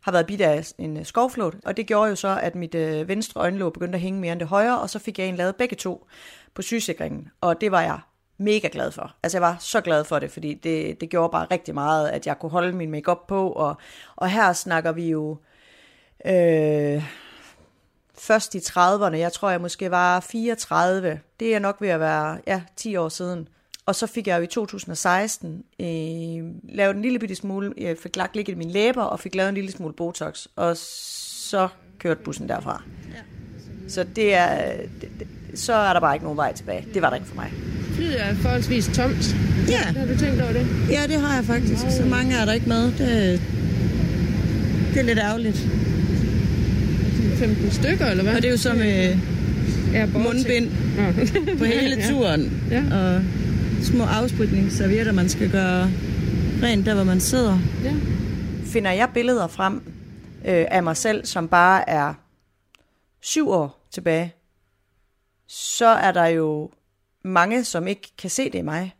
har været bidt af en øh, skovflåt, og det gjorde jo så, at mit øh, venstre øjenlåg begyndte at hænge mere end det højre, og så fik jeg en lavet begge to på sygesikringen, og det var jeg mega glad for. Altså jeg var så glad for det, fordi det, det gjorde bare rigtig meget, at jeg kunne holde min makeup på, og, og her snakker vi jo øh, først i 30'erne, jeg tror jeg måske var 34, det er nok ved at være ja, 10 år siden. Og så fik jeg jo i 2016 øh, lavet en lille bitte smule, jeg fik lagt lidt i mine læber, og fik lavet en lille smule Botox, og så kørte bussen derfra. Så det er, det, det, så er der bare ikke nogen vej tilbage. Det var der ikke for mig. Flyet er forholdsvis tomt. Ja. Har du tænkt over det? Ja, det har jeg faktisk. Så mange er der ikke med. Det, det er lidt ærgerligt. 15 stykker, eller hvad? Og det er jo så med Ja, mundbind på hele turen. Ja. Og små afspritningsservietter, man skal gøre rent der, hvor man sidder. Ja. Finder jeg billeder frem øh, af mig selv, som bare er syv år tilbage, så er der jo mange, som ikke kan se det i mig.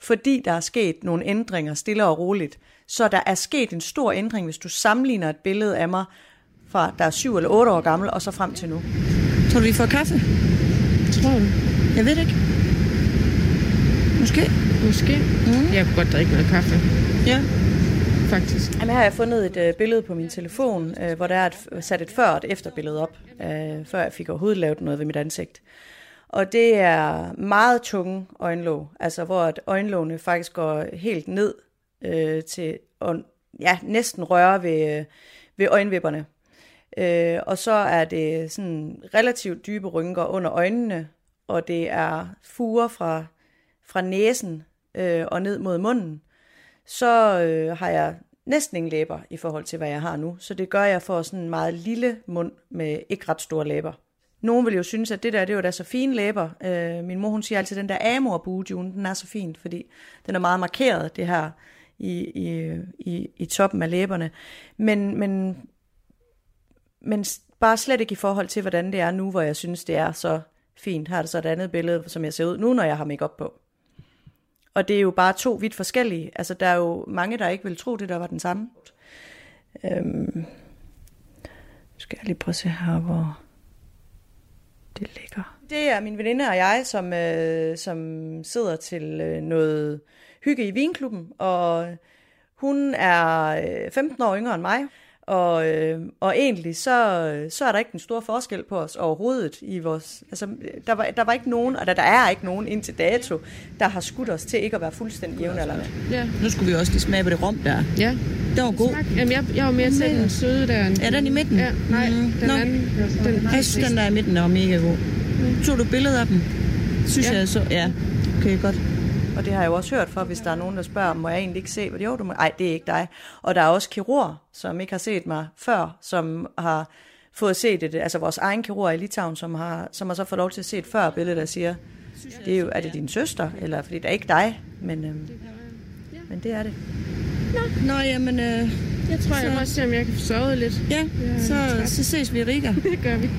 Fordi der er sket nogle ændringer stille og roligt. Så der er sket en stor ændring, hvis du sammenligner et billede af mig fra der er syv eller otte år gammel, og så frem til nu. Tror du, vi får kaffe? Tror du? Jeg ved det ikke. Måske. Måske. Mm. Jeg kunne godt drikke noget kaffe, Ja. faktisk. Jamen, her har jeg fundet et øh, billede på min telefon, øh, hvor der er et, sat et før og et efter billede op, øh, før jeg fik overhovedet lavet noget ved mit ansigt. Og det er meget tunge øjenlåg, altså hvor at øjenlågene faktisk går helt ned øh, til og ja, næsten røre ved, øh, ved øjenvipperne. Øh, og så er det sådan relativt dybe rynker under øjnene, og det er fuger fra, fra næsen øh, og ned mod munden. Så øh, har jeg næsten ingen læber i forhold til, hvad jeg har nu. Så det gør jeg for sådan en meget lille mund med ikke ret store læber. Nogen vil jo synes, at det der, det var da så fine læber. Øh, min mor, hun siger altid, at den der amor den er så fin, fordi den er meget markeret, det her i, i, i, i toppen af læberne. Men, men, men bare slet ikke i forhold til, hvordan det er nu, hvor jeg synes, det er så fint. Har det så et andet billede, som jeg ser ud nu, når jeg har makeup på. Og det er jo bare to vidt forskellige. Altså, der er jo mange, der ikke vil tro, det der var den samme. Øhm, nu skal jeg lige prøve at se her, hvor det ligger. Det er min veninde og jeg, som, øh, som sidder til øh, noget hygge i vinklubben, og hun er øh, 15 år yngre end mig, og, øh, og egentlig så, så er der ikke en stor forskel på os overhovedet i vores... Altså, der var, der var ikke nogen, og der, der er ikke nogen indtil dato, der har skudt os til ikke at være fuldstændig jævnaldrende. Ja. Nu skulle vi også lige smage på det rom der. Ja. Den var god. Tak. Jamen, jeg, jeg var mere til den søde der. end- Er den i midten? Ja, nej, Mm. den Nå. anden. Den, Jeg synes, den der i midten der var mega god. Tog du billeder af dem? Synes ja. jeg så. Ja, okay, godt. Og det har jeg jo også hørt for, hvis der er nogen, der spørger, må jeg egentlig ikke se, hvad jo, du må... Ej, det er ikke dig. Og der er også kirurger, som ikke har set mig før, som har fået set det, altså vores egen kirurg i Litauen, som har, som har så fået lov til at se et før billede, der siger, det er jo, er det din søster, eller fordi det er ikke dig, men, øhm, men det er det. Nå, Nå jamen, øh, Jeg tror, jeg må se, om jeg kan få sovet lidt. ja, så, så ses vi i Riga. Det gør vi.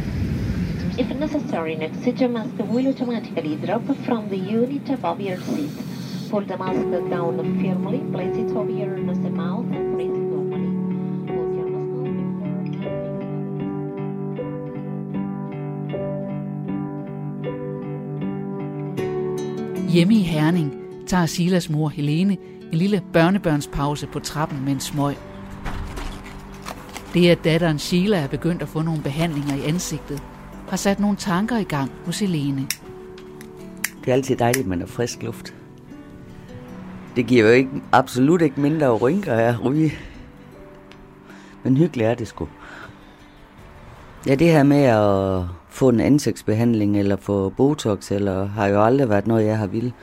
If necessary, an oxygen mask will automatically drop from the unit above your seat. Pull the mask down firmly, place it over your nose and mouth, and breathe normally. Put your mask on before turning. Hjemme i Herning tager Silas mor Helene en lille børnebørnspause på trappen med en smøg. Det, at datteren Sheila er begyndt at få nogle behandlinger i ansigtet, har sat nogle tanker i gang hos Helene. Det er altid dejligt, med noget frisk luft. Det giver jo ikke, absolut ikke mindre rynker af ryge. Men hyggeligt er det sgu. Ja, det her med at få en ansigtsbehandling eller få Botox, eller har jo aldrig været noget, jeg har ville.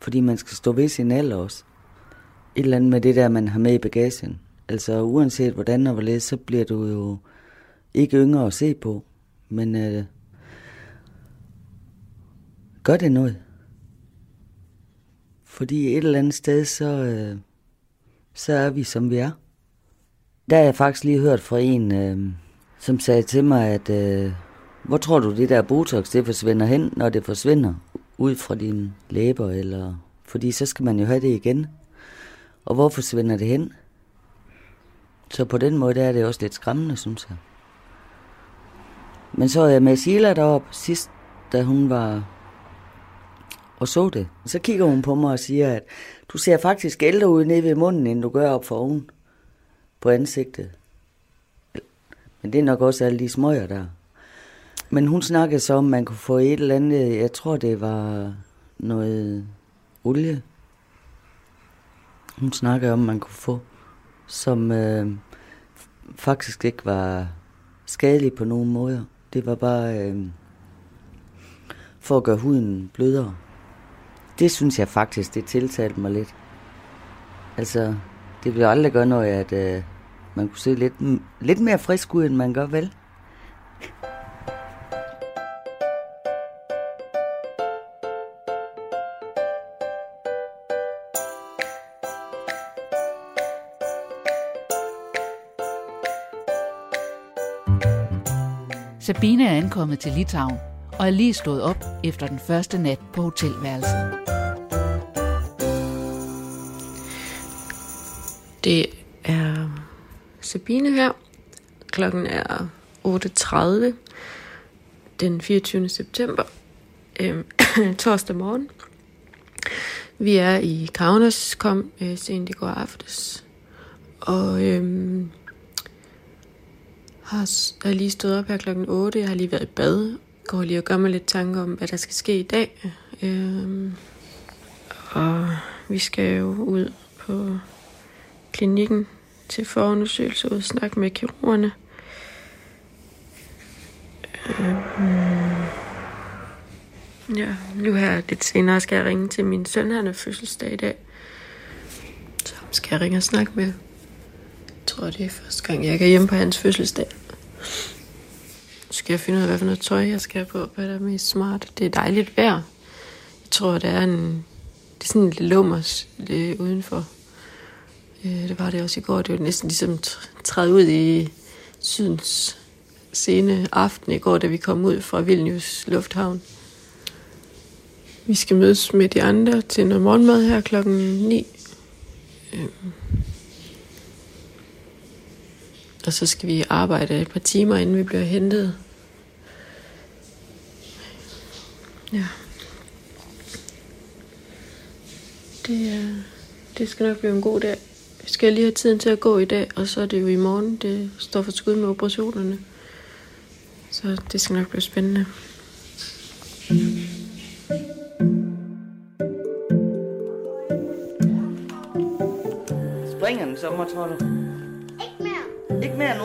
Fordi man skal stå ved sin alder også. Et eller andet med det der, man har med i bagagen. Altså uanset hvordan og hvorledes, så bliver du jo ikke yngre at se på. Men øh, gør det noget. Fordi et eller andet sted, så, øh, så er vi, som vi er. Der har jeg faktisk lige hørt fra en, øh, som sagde til mig, at øh, hvor tror du det der Botox, det forsvinder hen, når det forsvinder ud fra dine læber, eller fordi så skal man jo have det igen. Og hvor forsvinder det hen? Så på den måde der er det også lidt skræmmende, synes jeg. Men så er jeg med Sila deroppe sidst, da hun var og så det. Så kigger hun på mig og siger, at du ser faktisk ældre ud nede ved munden, end du gør op for oven på ansigtet. Men det er nok også alle de smøger der. Men hun snakkede så om, man kunne få et eller andet, jeg tror det var noget olie. Hun snakkede om, man kunne få, som øh, faktisk ikke var skadelig på nogen måder. Det var bare øh, for at gøre huden blødere. Det synes jeg faktisk, det tiltalte mig lidt. Altså, det bliver aldrig gøre noget, at øh, man kunne se lidt, lidt mere frisk ud, end man gør, vel? Sabine er ankommet til Litauen og er lige stået op efter den første nat på hotelværelset. Det er Sabine her. Klokken er 8.30 den 24. september, øh, torsdag morgen. Vi er i Kaunas, kom øh, sent i går aftes, og øh, har, er lige stået op her klokken 8. Jeg har lige været i bad. Går lige og gør mig lidt tanker om, hvad der skal ske i dag. Øh, og vi skal jo ud på klinikken til forundersøgelse og snakke med kirurgerne. Øh, ja, nu her lidt senere skal jeg ringe til min søn, han er fødselsdag i dag. Så skal jeg ringe og snakke med. Jeg tror, det er første gang, jeg er hjemme på hans fødselsdag. Skal jeg finde ud af, hvad for noget tøj jeg skal have på, hvad der er mest smart. Det er dejligt vejr. Jeg tror, det er en... Det er sådan lidt lummers det udenfor. Øh, det var det også i går. Det var næsten ligesom træde ud i sydens sene aften i går, da vi kom ud fra Vilnius Lufthavn. Vi skal mødes med de andre til noget morgenmad her klokken 9. Øhm. Og så skal vi arbejde et par timer, inden vi bliver hentet. Ja. Det, det skal nok blive en god dag. Vi skal lige have tiden til at gå i dag, og så er det jo i morgen, det står for skud med operationerne. Så det skal nok blive spændende. Springer den sommer, tror du? Ikke mere. Ikke mere nu?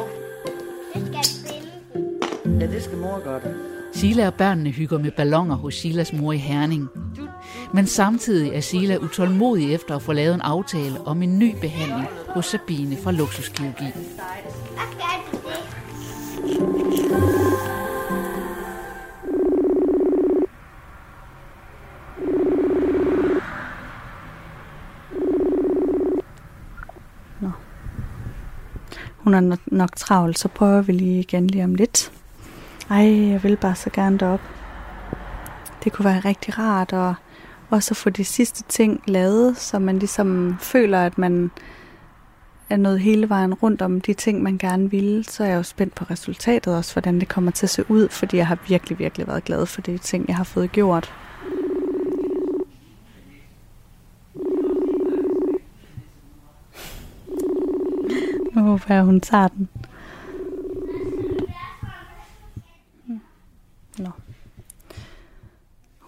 Det skal spille. Ja, det skal mor godt. Sila og børnene hygger med ballonger hos Silas mor i Herning. Men samtidig er Sila utålmodig efter at få lavet en aftale om en ny behandling hos Sabine fra Luksuskirurgi. Hvad? Hun er nok, nok travlt, så prøver vi lige igen lige om lidt ej, jeg vil bare så gerne derop. Det kunne være rigtig rart, og også få de sidste ting lavet, så man ligesom føler, at man er nået hele vejen rundt om de ting, man gerne ville, så er jeg jo spændt på resultatet også, hvordan det kommer til at se ud, fordi jeg har virkelig, virkelig været glad for de ting, jeg har fået gjort. Nu håber jeg, hun tager den.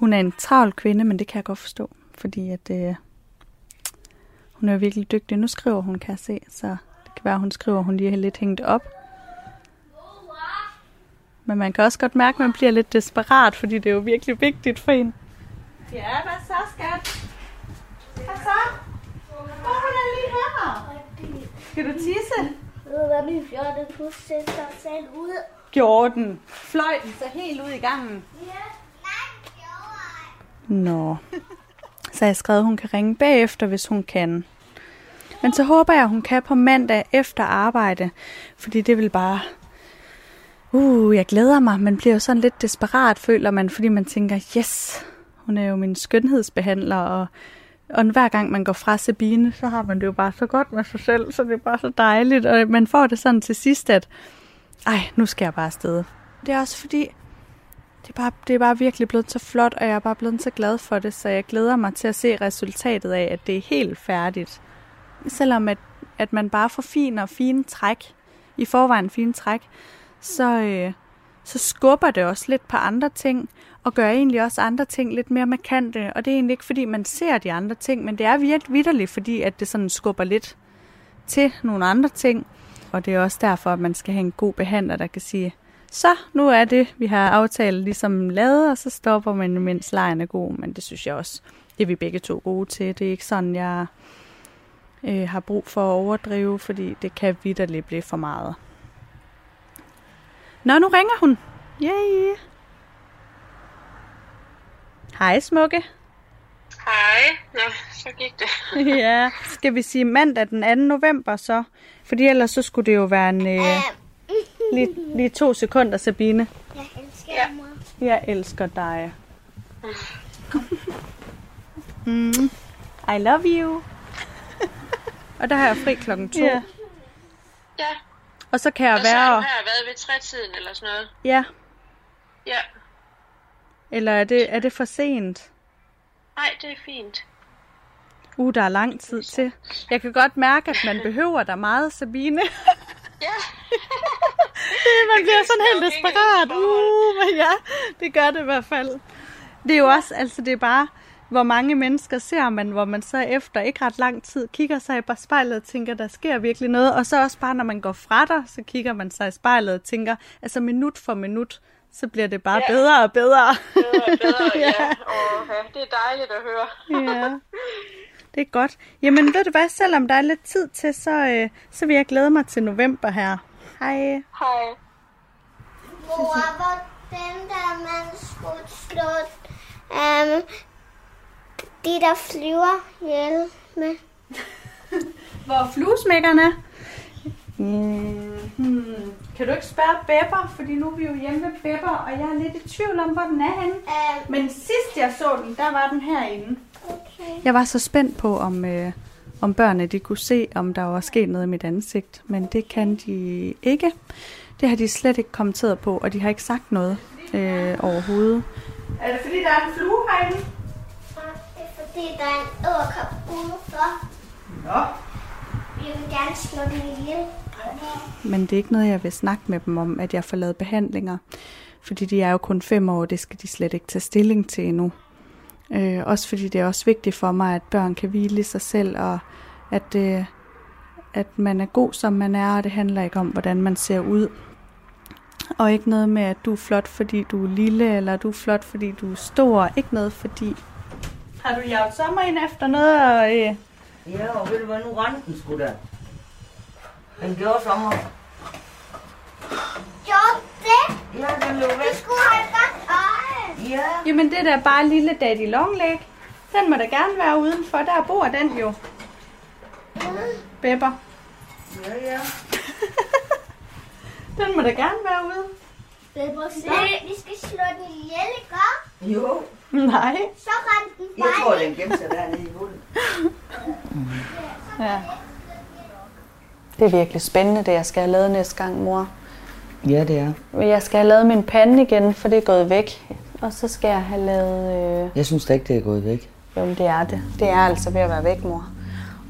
Hun er en travl kvinde, men det kan jeg godt forstå, fordi at, øh, hun er virkelig dygtig. Nu skriver hun, kan jeg se, så det kan være, hun skriver, hun lige er lidt hængt op. Men man kan også godt mærke, at man bliver lidt desperat, fordi det er jo virkelig vigtigt for en. Ja, hvad så, skat? Hvad så? Hvorfor er lige her? Skal du tisse? Du hvad, min fjorte pus sætter sig selv ud? Gjorde den. Fløj den så helt ud i gangen. Nå. Så jeg skrev, at hun kan ringe bagefter, hvis hun kan. Men så håber jeg, at hun kan på mandag efter arbejde. Fordi det vil bare... Uh, jeg glæder mig. Man bliver jo sådan lidt desperat, føler man, fordi man tænker, yes, hun er jo min skønhedsbehandler, og, og hver gang man går fra Sabine, så har man det jo bare så godt med sig selv, så det er bare så dejligt, og man får det sådan til sidst, at ej, nu skal jeg bare afsted. Det er også fordi, det er, bare, det er bare virkelig blevet så flot, og jeg er bare blevet så glad for det, så jeg glæder mig til at se resultatet af, at det er helt færdigt. Selvom at, at man bare får og fine træk, i forvejen fine træk, så, øh, så skubber det også lidt på andre ting, og gør egentlig også andre ting lidt mere markante. Og det er egentlig ikke, fordi man ser de andre ting, men det er virkelig vidderligt, fordi at det sådan skubber lidt til nogle andre ting. Og det er også derfor, at man skal have en god behandler, der kan sige, så nu er det, vi har aftalt ligesom lavet, og så stopper man, mens lejen er god. Men det synes jeg også, det er vi begge to gode til. Det er ikke sådan, jeg øh, har brug for at overdrive, fordi det kan vidderligt blive for meget. Nå, nu ringer hun. Yay! Hej, smukke. Hej. Nå, så gik det. ja, skal vi sige mandag den 2. november så? Fordi ellers så skulle det jo være en... Øh, lige, lige to sekunder, Sabine. Jeg elsker ja. mor. Jeg elsker dig. Mm. I love you. og der har jeg fri klokken to. Ja. Ja. Og så kan jeg Og så har være... du her været ved trætiden eller sådan noget. Ja, Ja. eller er det, er det for sent? Nej, det er fint. Uh, der er lang tid til. Jeg kan godt mærke, at man behøver dig meget, Sabine. Ja. man bliver sådan helt desperat. Uh, men ja, det gør det i hvert fald. Det er jo også, altså det er bare, hvor mange mennesker ser man, hvor man så efter ikke ret lang tid kigger sig i bare spejlet og tænker, der sker virkelig noget. Og så også bare, når man går fra dig, så kigger man sig i spejlet og tænker, altså minut for minut, så bliver det bare Ja. bedre og bedre. Bedre og bedre, ja. Og, ja. Det er dejligt at høre. ja. Det er godt. Jamen ved du hvad, selvom der er lidt tid til, så, øh, så vil jeg glæde mig til november her. Hej. Hej. Mor, hvordan der man skulle slå um, de der flyver ihjel med. Hvor er fluesmækkerne? Mm, hmm. Kan du ikke spørge Bepper, fordi nu er vi jo hjemme ved Bepper, og jeg er lidt i tvivl om, hvor den er henne. Um, Men sidst jeg så den, der var den herinde. Okay. Jeg var så spændt på, om, øh, om børnene de kunne se, om der var sket noget i mit ansigt, men det kan de ikke. Det har de slet ikke kommenteret på, og de har ikke sagt noget øh, overhovedet. Er det fordi, der er en flue herinde? Det er fordi, der er en æderkop udenfor. Nå. Vi vil gerne slå den ihjel. Men det er ikke noget, jeg vil snakke med dem om, at jeg får lavet behandlinger. Fordi de er jo kun fem år, og det skal de slet ikke tage stilling til endnu. Øh, også fordi det er også vigtigt for mig, at børn kan hvile i sig selv, og at, øh, at man er god, som man er, og det handler ikke om, hvordan man ser ud. Og ikke noget med, at du er flot, fordi du er lille, eller du er flot, fordi du er stor. Ikke noget fordi... Har du jaget sommer ind efter noget? Og, øh... Ja, og ved du hvad, nu rendte den sgu da. Den gjorde sommer. Gjorde det? Ja, den Du væk. skulle have godt øje. Ja. Jamen det der bare lille daddy longleg, den må da gerne være udenfor. Der bor den jo. Bepper. Ja, ja. Den må da gerne være ude. Se, vi skal slå den ihjel, ikke? Jo. Nej. Så rendte den Jeg bare tror, den gemte sig dernede i hullet. Ja. Det er virkelig spændende, det jeg skal have lavet næste gang, mor. Ja, det er. Men Jeg skal have lavet min pande igen, for det er gået væk. Og så skal jeg have lavet... Øh... Jeg synes da ikke, det er gået væk. Jo, men det er det. Det er altså ved at være væk, mor.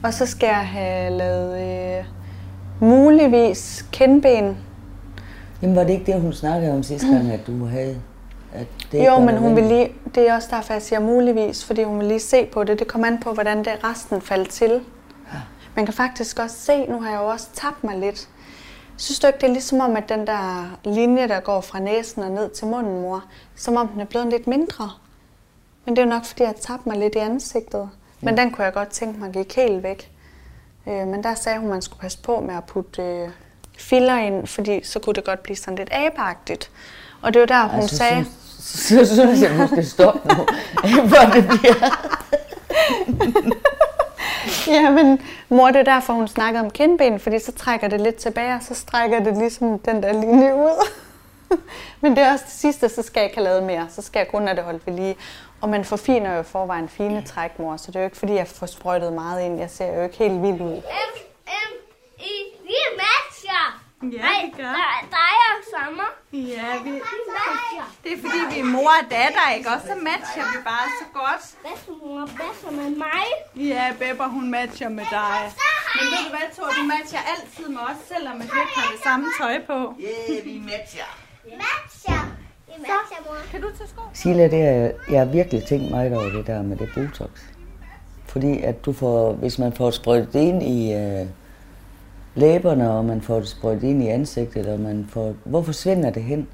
Og så skal jeg have lavet øh, Muligvis kindben. Jamen var det ikke det, hun snakkede om sidste gang, at du havde? At det Jo, men hun vil lige, det er også derfor, jeg siger muligvis, fordi hun vil lige se på det. Det kommer an på, hvordan det resten faldt til. Man kan faktisk også se, nu har jeg jo også tabt mig lidt. Synes du ikke, det er ligesom om, at den der linje, der går fra næsen og ned til munden, mor, som om den er blevet lidt mindre? Men det er jo nok, fordi jeg har tabt mig lidt i ansigtet. Men den kunne jeg godt tænke mig gik helt væk. Øh, men der sagde hun, at man skulle passe på med at putte øh, filler ind, fordi så kunne det godt blive sådan lidt abeagtigt. Og det var der, hun Ej, så sagde... Så synes jeg, du skal stoppe nu. Hvor det bliver... Ja, men mor, det er derfor, hun snakker om kindben, fordi så trækker det lidt tilbage, og så strækker det ligesom den der linje ud. men det er også det sidste, så skal jeg ikke have lavet mere. Så skal jeg kun have det holdt ved lige. Og man forfiner jo forvejen fine træk, mor, så det er jo ikke, fordi jeg får sprøjtet meget ind. Jeg ser jo ikke helt vild ud. M, M, I, vi matcher. Ja, Ej, vi gør. Der, dig og sommer. Ja, vi, det er fordi, vi er mor og datter, ikke? Og så matcher vi bare så godt. Bedstemor bedster med mig. Ja, Bepper, hun matcher med dig. Men ved du hvad, Thor, du matcher altid med os, selvom vi ikke har det samme tøj på. Yeah, vi matcher. Matcher. Vi matcher, mor. Kan du tage sko? Sila, det er, jeg har virkelig tænkt meget over det der med det Botox. Fordi at du får, hvis man får sprøjtet det ind i øh, læberne, og man får det sprøjtet ind i ansigtet, og man får, hvor forsvinder det hen?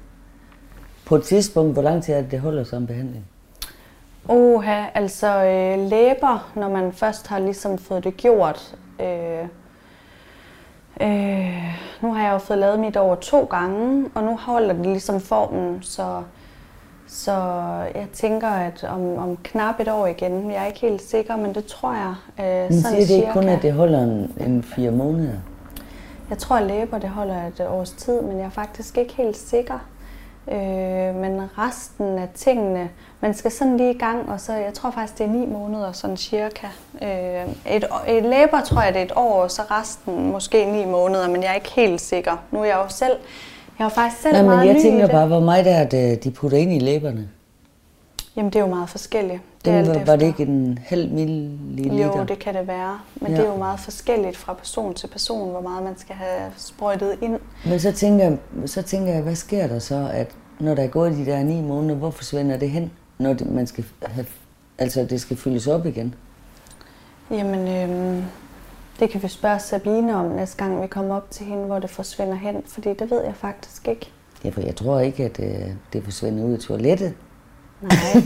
På et tidspunkt, hvor lang tid er det, det holder som behandling? Oha, altså øh, læber, når man først har ligesom fået det gjort. Øh, øh, nu har jeg jo fået lavet mit over to gange, og nu holder det ligesom formen, så, så jeg tænker, at om, om knap et år igen, jeg er ikke helt sikker, men det tror jeg. Øh, Men sådan siger det ikke kun, at det holder en, en fire måneder? Jeg tror, at læber det holder et års tid, men jeg er faktisk ikke helt sikker. Øh, men resten af tingene, man skal sådan lige i gang, og så jeg tror faktisk, det er ni måneder, sådan cirka. Øh, et, et læber tror jeg, det er et år, og så resten måske ni måneder, men jeg er ikke helt sikker. Nu er jeg jo selv, jeg er jo faktisk selv Nej, meget men jeg tænker bare, hvor meget er det, de putter ind i læberne? Jamen, det er jo meget forskelligt. Det er var, var det ikke en halv milliliter? Jo, det kan det være. Men Ja. det er jo meget forskelligt fra person til person, hvor meget man skal have sprøjtet ind. Men så tænker, jeg, så tænker jeg, hvad sker der så, at når der er gået de der ni måneder, hvor forsvinder det hen, når det, man skal have, altså det skal fyldes op igen? Jamen, øhm, det kan vi spørge Sabine om næste gang, vi kommer op til hende, hvor det forsvinder hen, fordi det ved jeg faktisk ikke. Ja, for jeg tror ikke, at øh, det forsvinder ud i toilettet. Nej.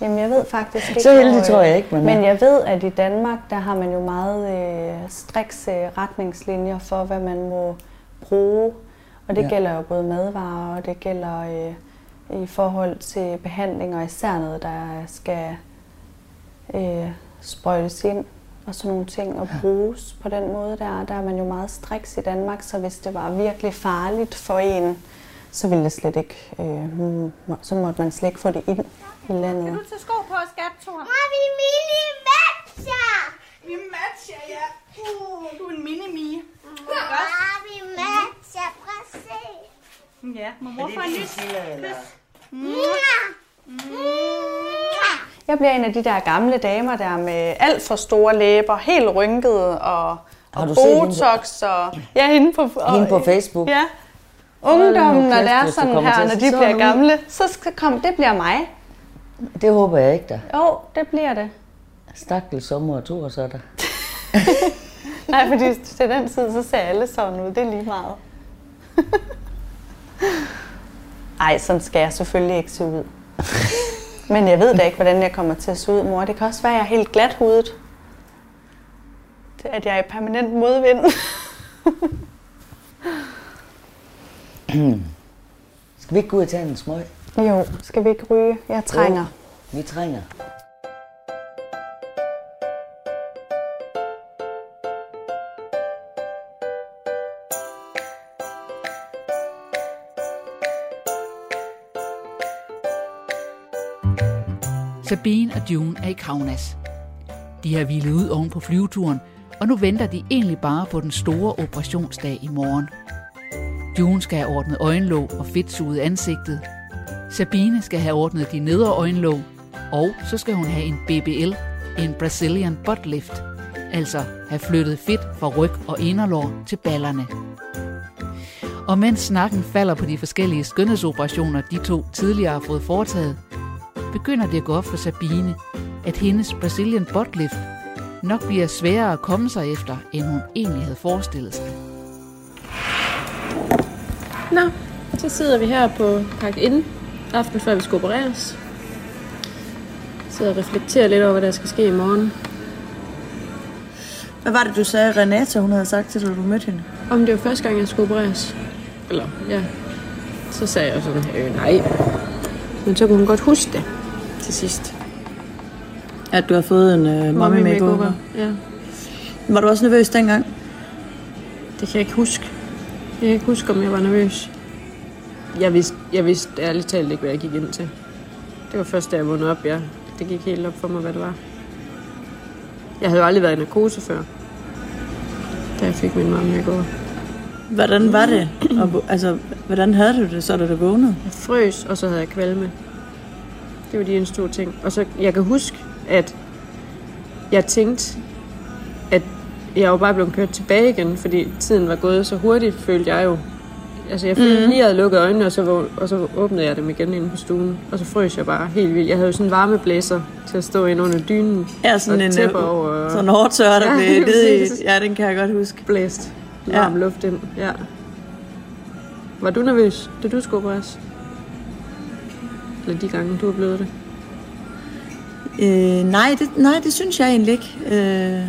Jamen, jeg ved faktisk ikke. Så heldig øh, tror jeg ikke, man er. Men jeg ved, at i Danmark, der har man jo meget øh, strikse retningslinjer for, hvad man må bruge. Og det Ja. ja. gælder jo både madvarer, og det gælder øh, i forhold til behandlinger, især noget, der skal øh, sprøjtes ind og sådan nogle ting og bruges på den måde der. Der er man jo meget striks i Danmark, så hvis det var virkelig farligt for en, så ville det slet ikke, øh, må- så måtte man slet ikke få det ind i landet. Kan du tage sko på, skat, Thor? Mor, vi mini matcher. Vi matcher, ja. Uh, du er en mini-mie. Mor, vi matcher. Præcis. Ja, må mor få en lys Jeg bliver en af de der gamle damer der med alt for store læber, helt rynkede og, Har og du set hende på- botox og ja, hende på, og, Hende på Facebook? Ja. Ungdommen, når det er sådan her, når de se bliver gamle, så skal kom, det bliver mig. Det håber jeg ikke, der. Jo, det bliver det. Stakkel sommer og to, og så er der. Nej, fordi til den tid, så ser alle sådan ud. Det er lige meget. Ej, sådan skal jeg selvfølgelig ikke se ud. Men jeg ved da ikke, hvordan jeg kommer til at se ud, mor. Det kan også være, at jeg er helt glat hovedet. At jeg er i permanent modvind. Skal vi ikke gå ud og tage en smøg? Jo, skal vi ikke ryge? Jeg trænger. Vi trænger. Sabine og June er i Kaunas. De har hvilet ud oven på flyveturen, og nu venter de egentlig bare på den store operationsdag i morgen. June skal have ordnet øjenlåg og fedtsuget ansigtet. Sabine skal have ordnet de nedre øjenlåg, og så skal hun have en BBL, en Brazilian Butt Lift. altså have flyttet fedt fra ryg og inderlår til ballerne. Og mens snakken falder på de forskellige skønhedsoperationer, de to tidligere har fået foretaget, begynder det at gå op for Sabine, at hendes Brazilian butt lift nok bliver sværere at komme sig efter, end hun egentlig havde forestillet sig. Nå, så sidder vi her på Park Inn, aften før vi skal opereres. Sidder og reflekterer lidt over, hvad der skal ske i morgen. Hvad var det, du sagde, Renata, hun havde sagt til dig, du mødte hende? Om det var første gang, jeg skulle opereres. Eller, ja. Så sagde jeg sådan, øh, nej. Men så kunne hun godt huske det til sidst. At du har fået en uh, mommy makeover. Ja, Var du også nervøs dengang? det kan jeg ikke huske. Jeg kan ikke huske, om jeg var nervøs. Jeg vidste, jeg vidste ærligt talt ikke, hvad jeg gik ind til. Det var først, da jeg vågnede op, ja. Det gik helt op for mig, hvad det var. Jeg havde jo aldrig været i narkose før. Da jeg fik min mamma makeover. Hvordan var det? Og, altså, hvordan havde du det, så da du vågnede? Jeg frøs, og så havde jeg kvalme. Det var de eneste to ting. Og så, jeg kan huske, at jeg tænkte, jeg var bare blevet kørt tilbage igen, fordi tiden var gået så hurtigt, følte jeg jo. Altså, jeg følte mm. lige, at jeg havde lukket øjnene, og så, og så åbnede jeg dem igen inde på stuen. Og så frøs jeg bare helt vildt. Jeg havde jo sådan en varmeblæser til at stå ind under dynen. Ja, sådan og en tæpper øh, over. sådan en hårdtør, der Ja, blev i. Ja, den kan jeg godt huske. blæst Ja. varm luft ind. Ja. Var du nervøs, da du skulle opereres? Eller de gange, du er blevet det? Øh, nej, det, nej, det synes jeg egentlig ikke. Øh,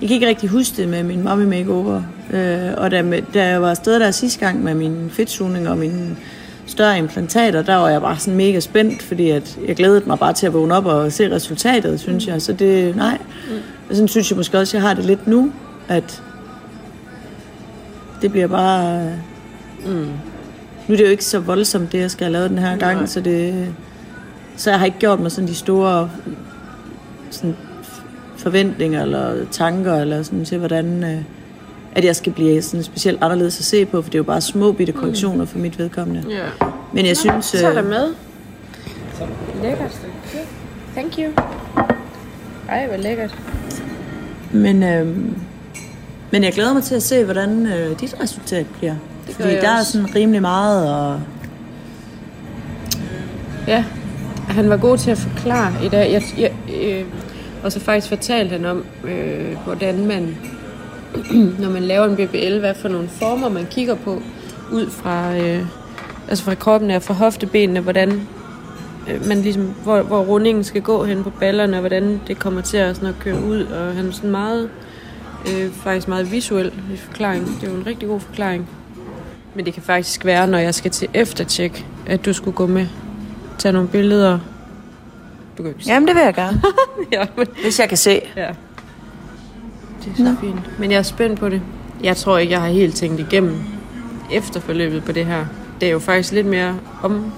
jeg kan ikke rigtig huske det med min mommy makeover. Øh, og da, da jeg var afsted der sidste gang med min fedtsugning og mine større implantater, der var jeg bare sådan mega spændt, fordi at jeg glædede mig bare til at vågne op og se resultatet, synes jeg. Så det, nej. Og sådan synes jeg måske også, at jeg har det lidt nu, at det bliver bare... Mm. Nu er det jo ikke så voldsomt, det jeg skal have lavet den her gang, så det... Så jeg har ikke gjort mig sådan de store sådan forventninger eller tanker eller sådan til, hvordan øh, at jeg skal blive sådan specielt anderledes at se på, for det er jo bare små bitte korrektioner for mit vedkommende. Ja. Men jeg synes... Så er der Øh, med. Lækkert. Thank you. Ej, hvor lækkert. men, øh, men jeg glæder mig til at se, hvordan øh, dit resultat bliver. gør Fordi der er også. sådan rimelig meget, og Ja, han var god til at forklare i dag. Jeg, jeg, øh, og så faktisk fortalte han om, øh, hvordan man, når man laver en BBL, hvad for nogle former man kigger på, ud fra, øh, altså fra kroppen og fra hoftebenene, hvordan øh, man ligesom, hvor, hvor rundingen skal gå hen på ballerne, og hvordan det kommer til at, sådan at køre ud. Og han er sådan meget, øh, faktisk meget visuel i forklaring. Det er jo en rigtig god forklaring. Men det kan faktisk være, når jeg skal til eftertjek, at du skulle gå med tage nogle billeder. Du kan ikke jamen det vil jeg gerne, Ja, men, hvis jeg kan se. ja. Det er så Nå. fint. Men jeg er spændt på det. Jeg tror ikke, jeg har helt tænkt igennem efterforløbet på det her. Det er jo faktisk lidt mere om...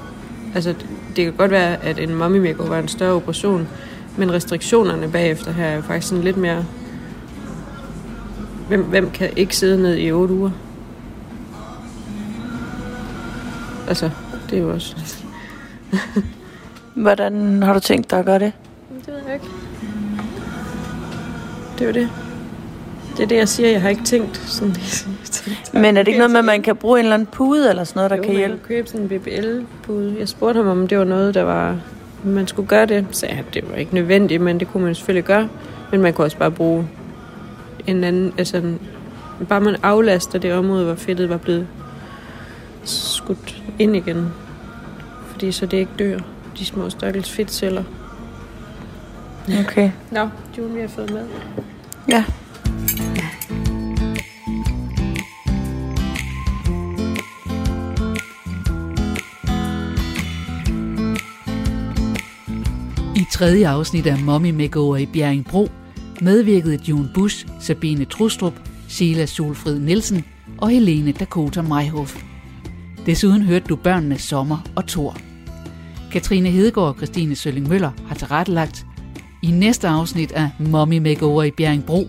Altså, det kan godt være, at en mommy makeover var en større operation, men restriktionerne bagefter her er jo faktisk sådan lidt mere... Hvem, hvem kan ikke sidde ned i otte uger? Altså, det er jo også... Hvordan har du tænkt dig at gøre det? Det ved jeg ikke. Det er jo det. Det er det, jeg siger. Jeg har ikke tænkt sådan... Men er det ikke noget med, at man kan bruge en eller anden pude eller sådan noget, der jo, kan man hjælpe? kan købe sådan en BBL-pude. Jeg spurgte ham, om det var noget, der var... Man skulle gøre det. Så at det var ikke nødvendigt, men det kunne man selvfølgelig gøre. Men man kunne også bare bruge en anden... Altså, en, bare man aflaster det område, hvor fedtet var blevet skudt ind igen. Fordi så det ikke dør, de små stakkels fedtceller. Okay. Nå, June, vi har fået med. Ja. I tredje afsnit af Mommy Makeover i Bjerringbro medvirkede June Bush, Sabine Trustrup, Sheila Solfrid Nielsen og Helene Dakota Meihoff. Desuden hørte du børnene Sommer og Thor. Katrine Hedegaard og Christine Sølling Møller har tilrettelagt. I næste afsnit af Mommy Makeover i Bjerringbro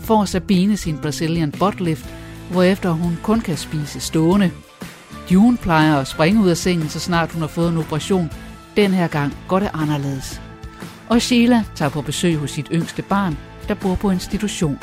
får Sabine sin Brazilian butt lift, hvorefter hun kun kan spise stående. June plejer at springe ud af sengen, så snart hun har fået en operation. Den her gang går det anderledes. Og Sheila tager på besøg hos sit yngste barn, der bor på institution.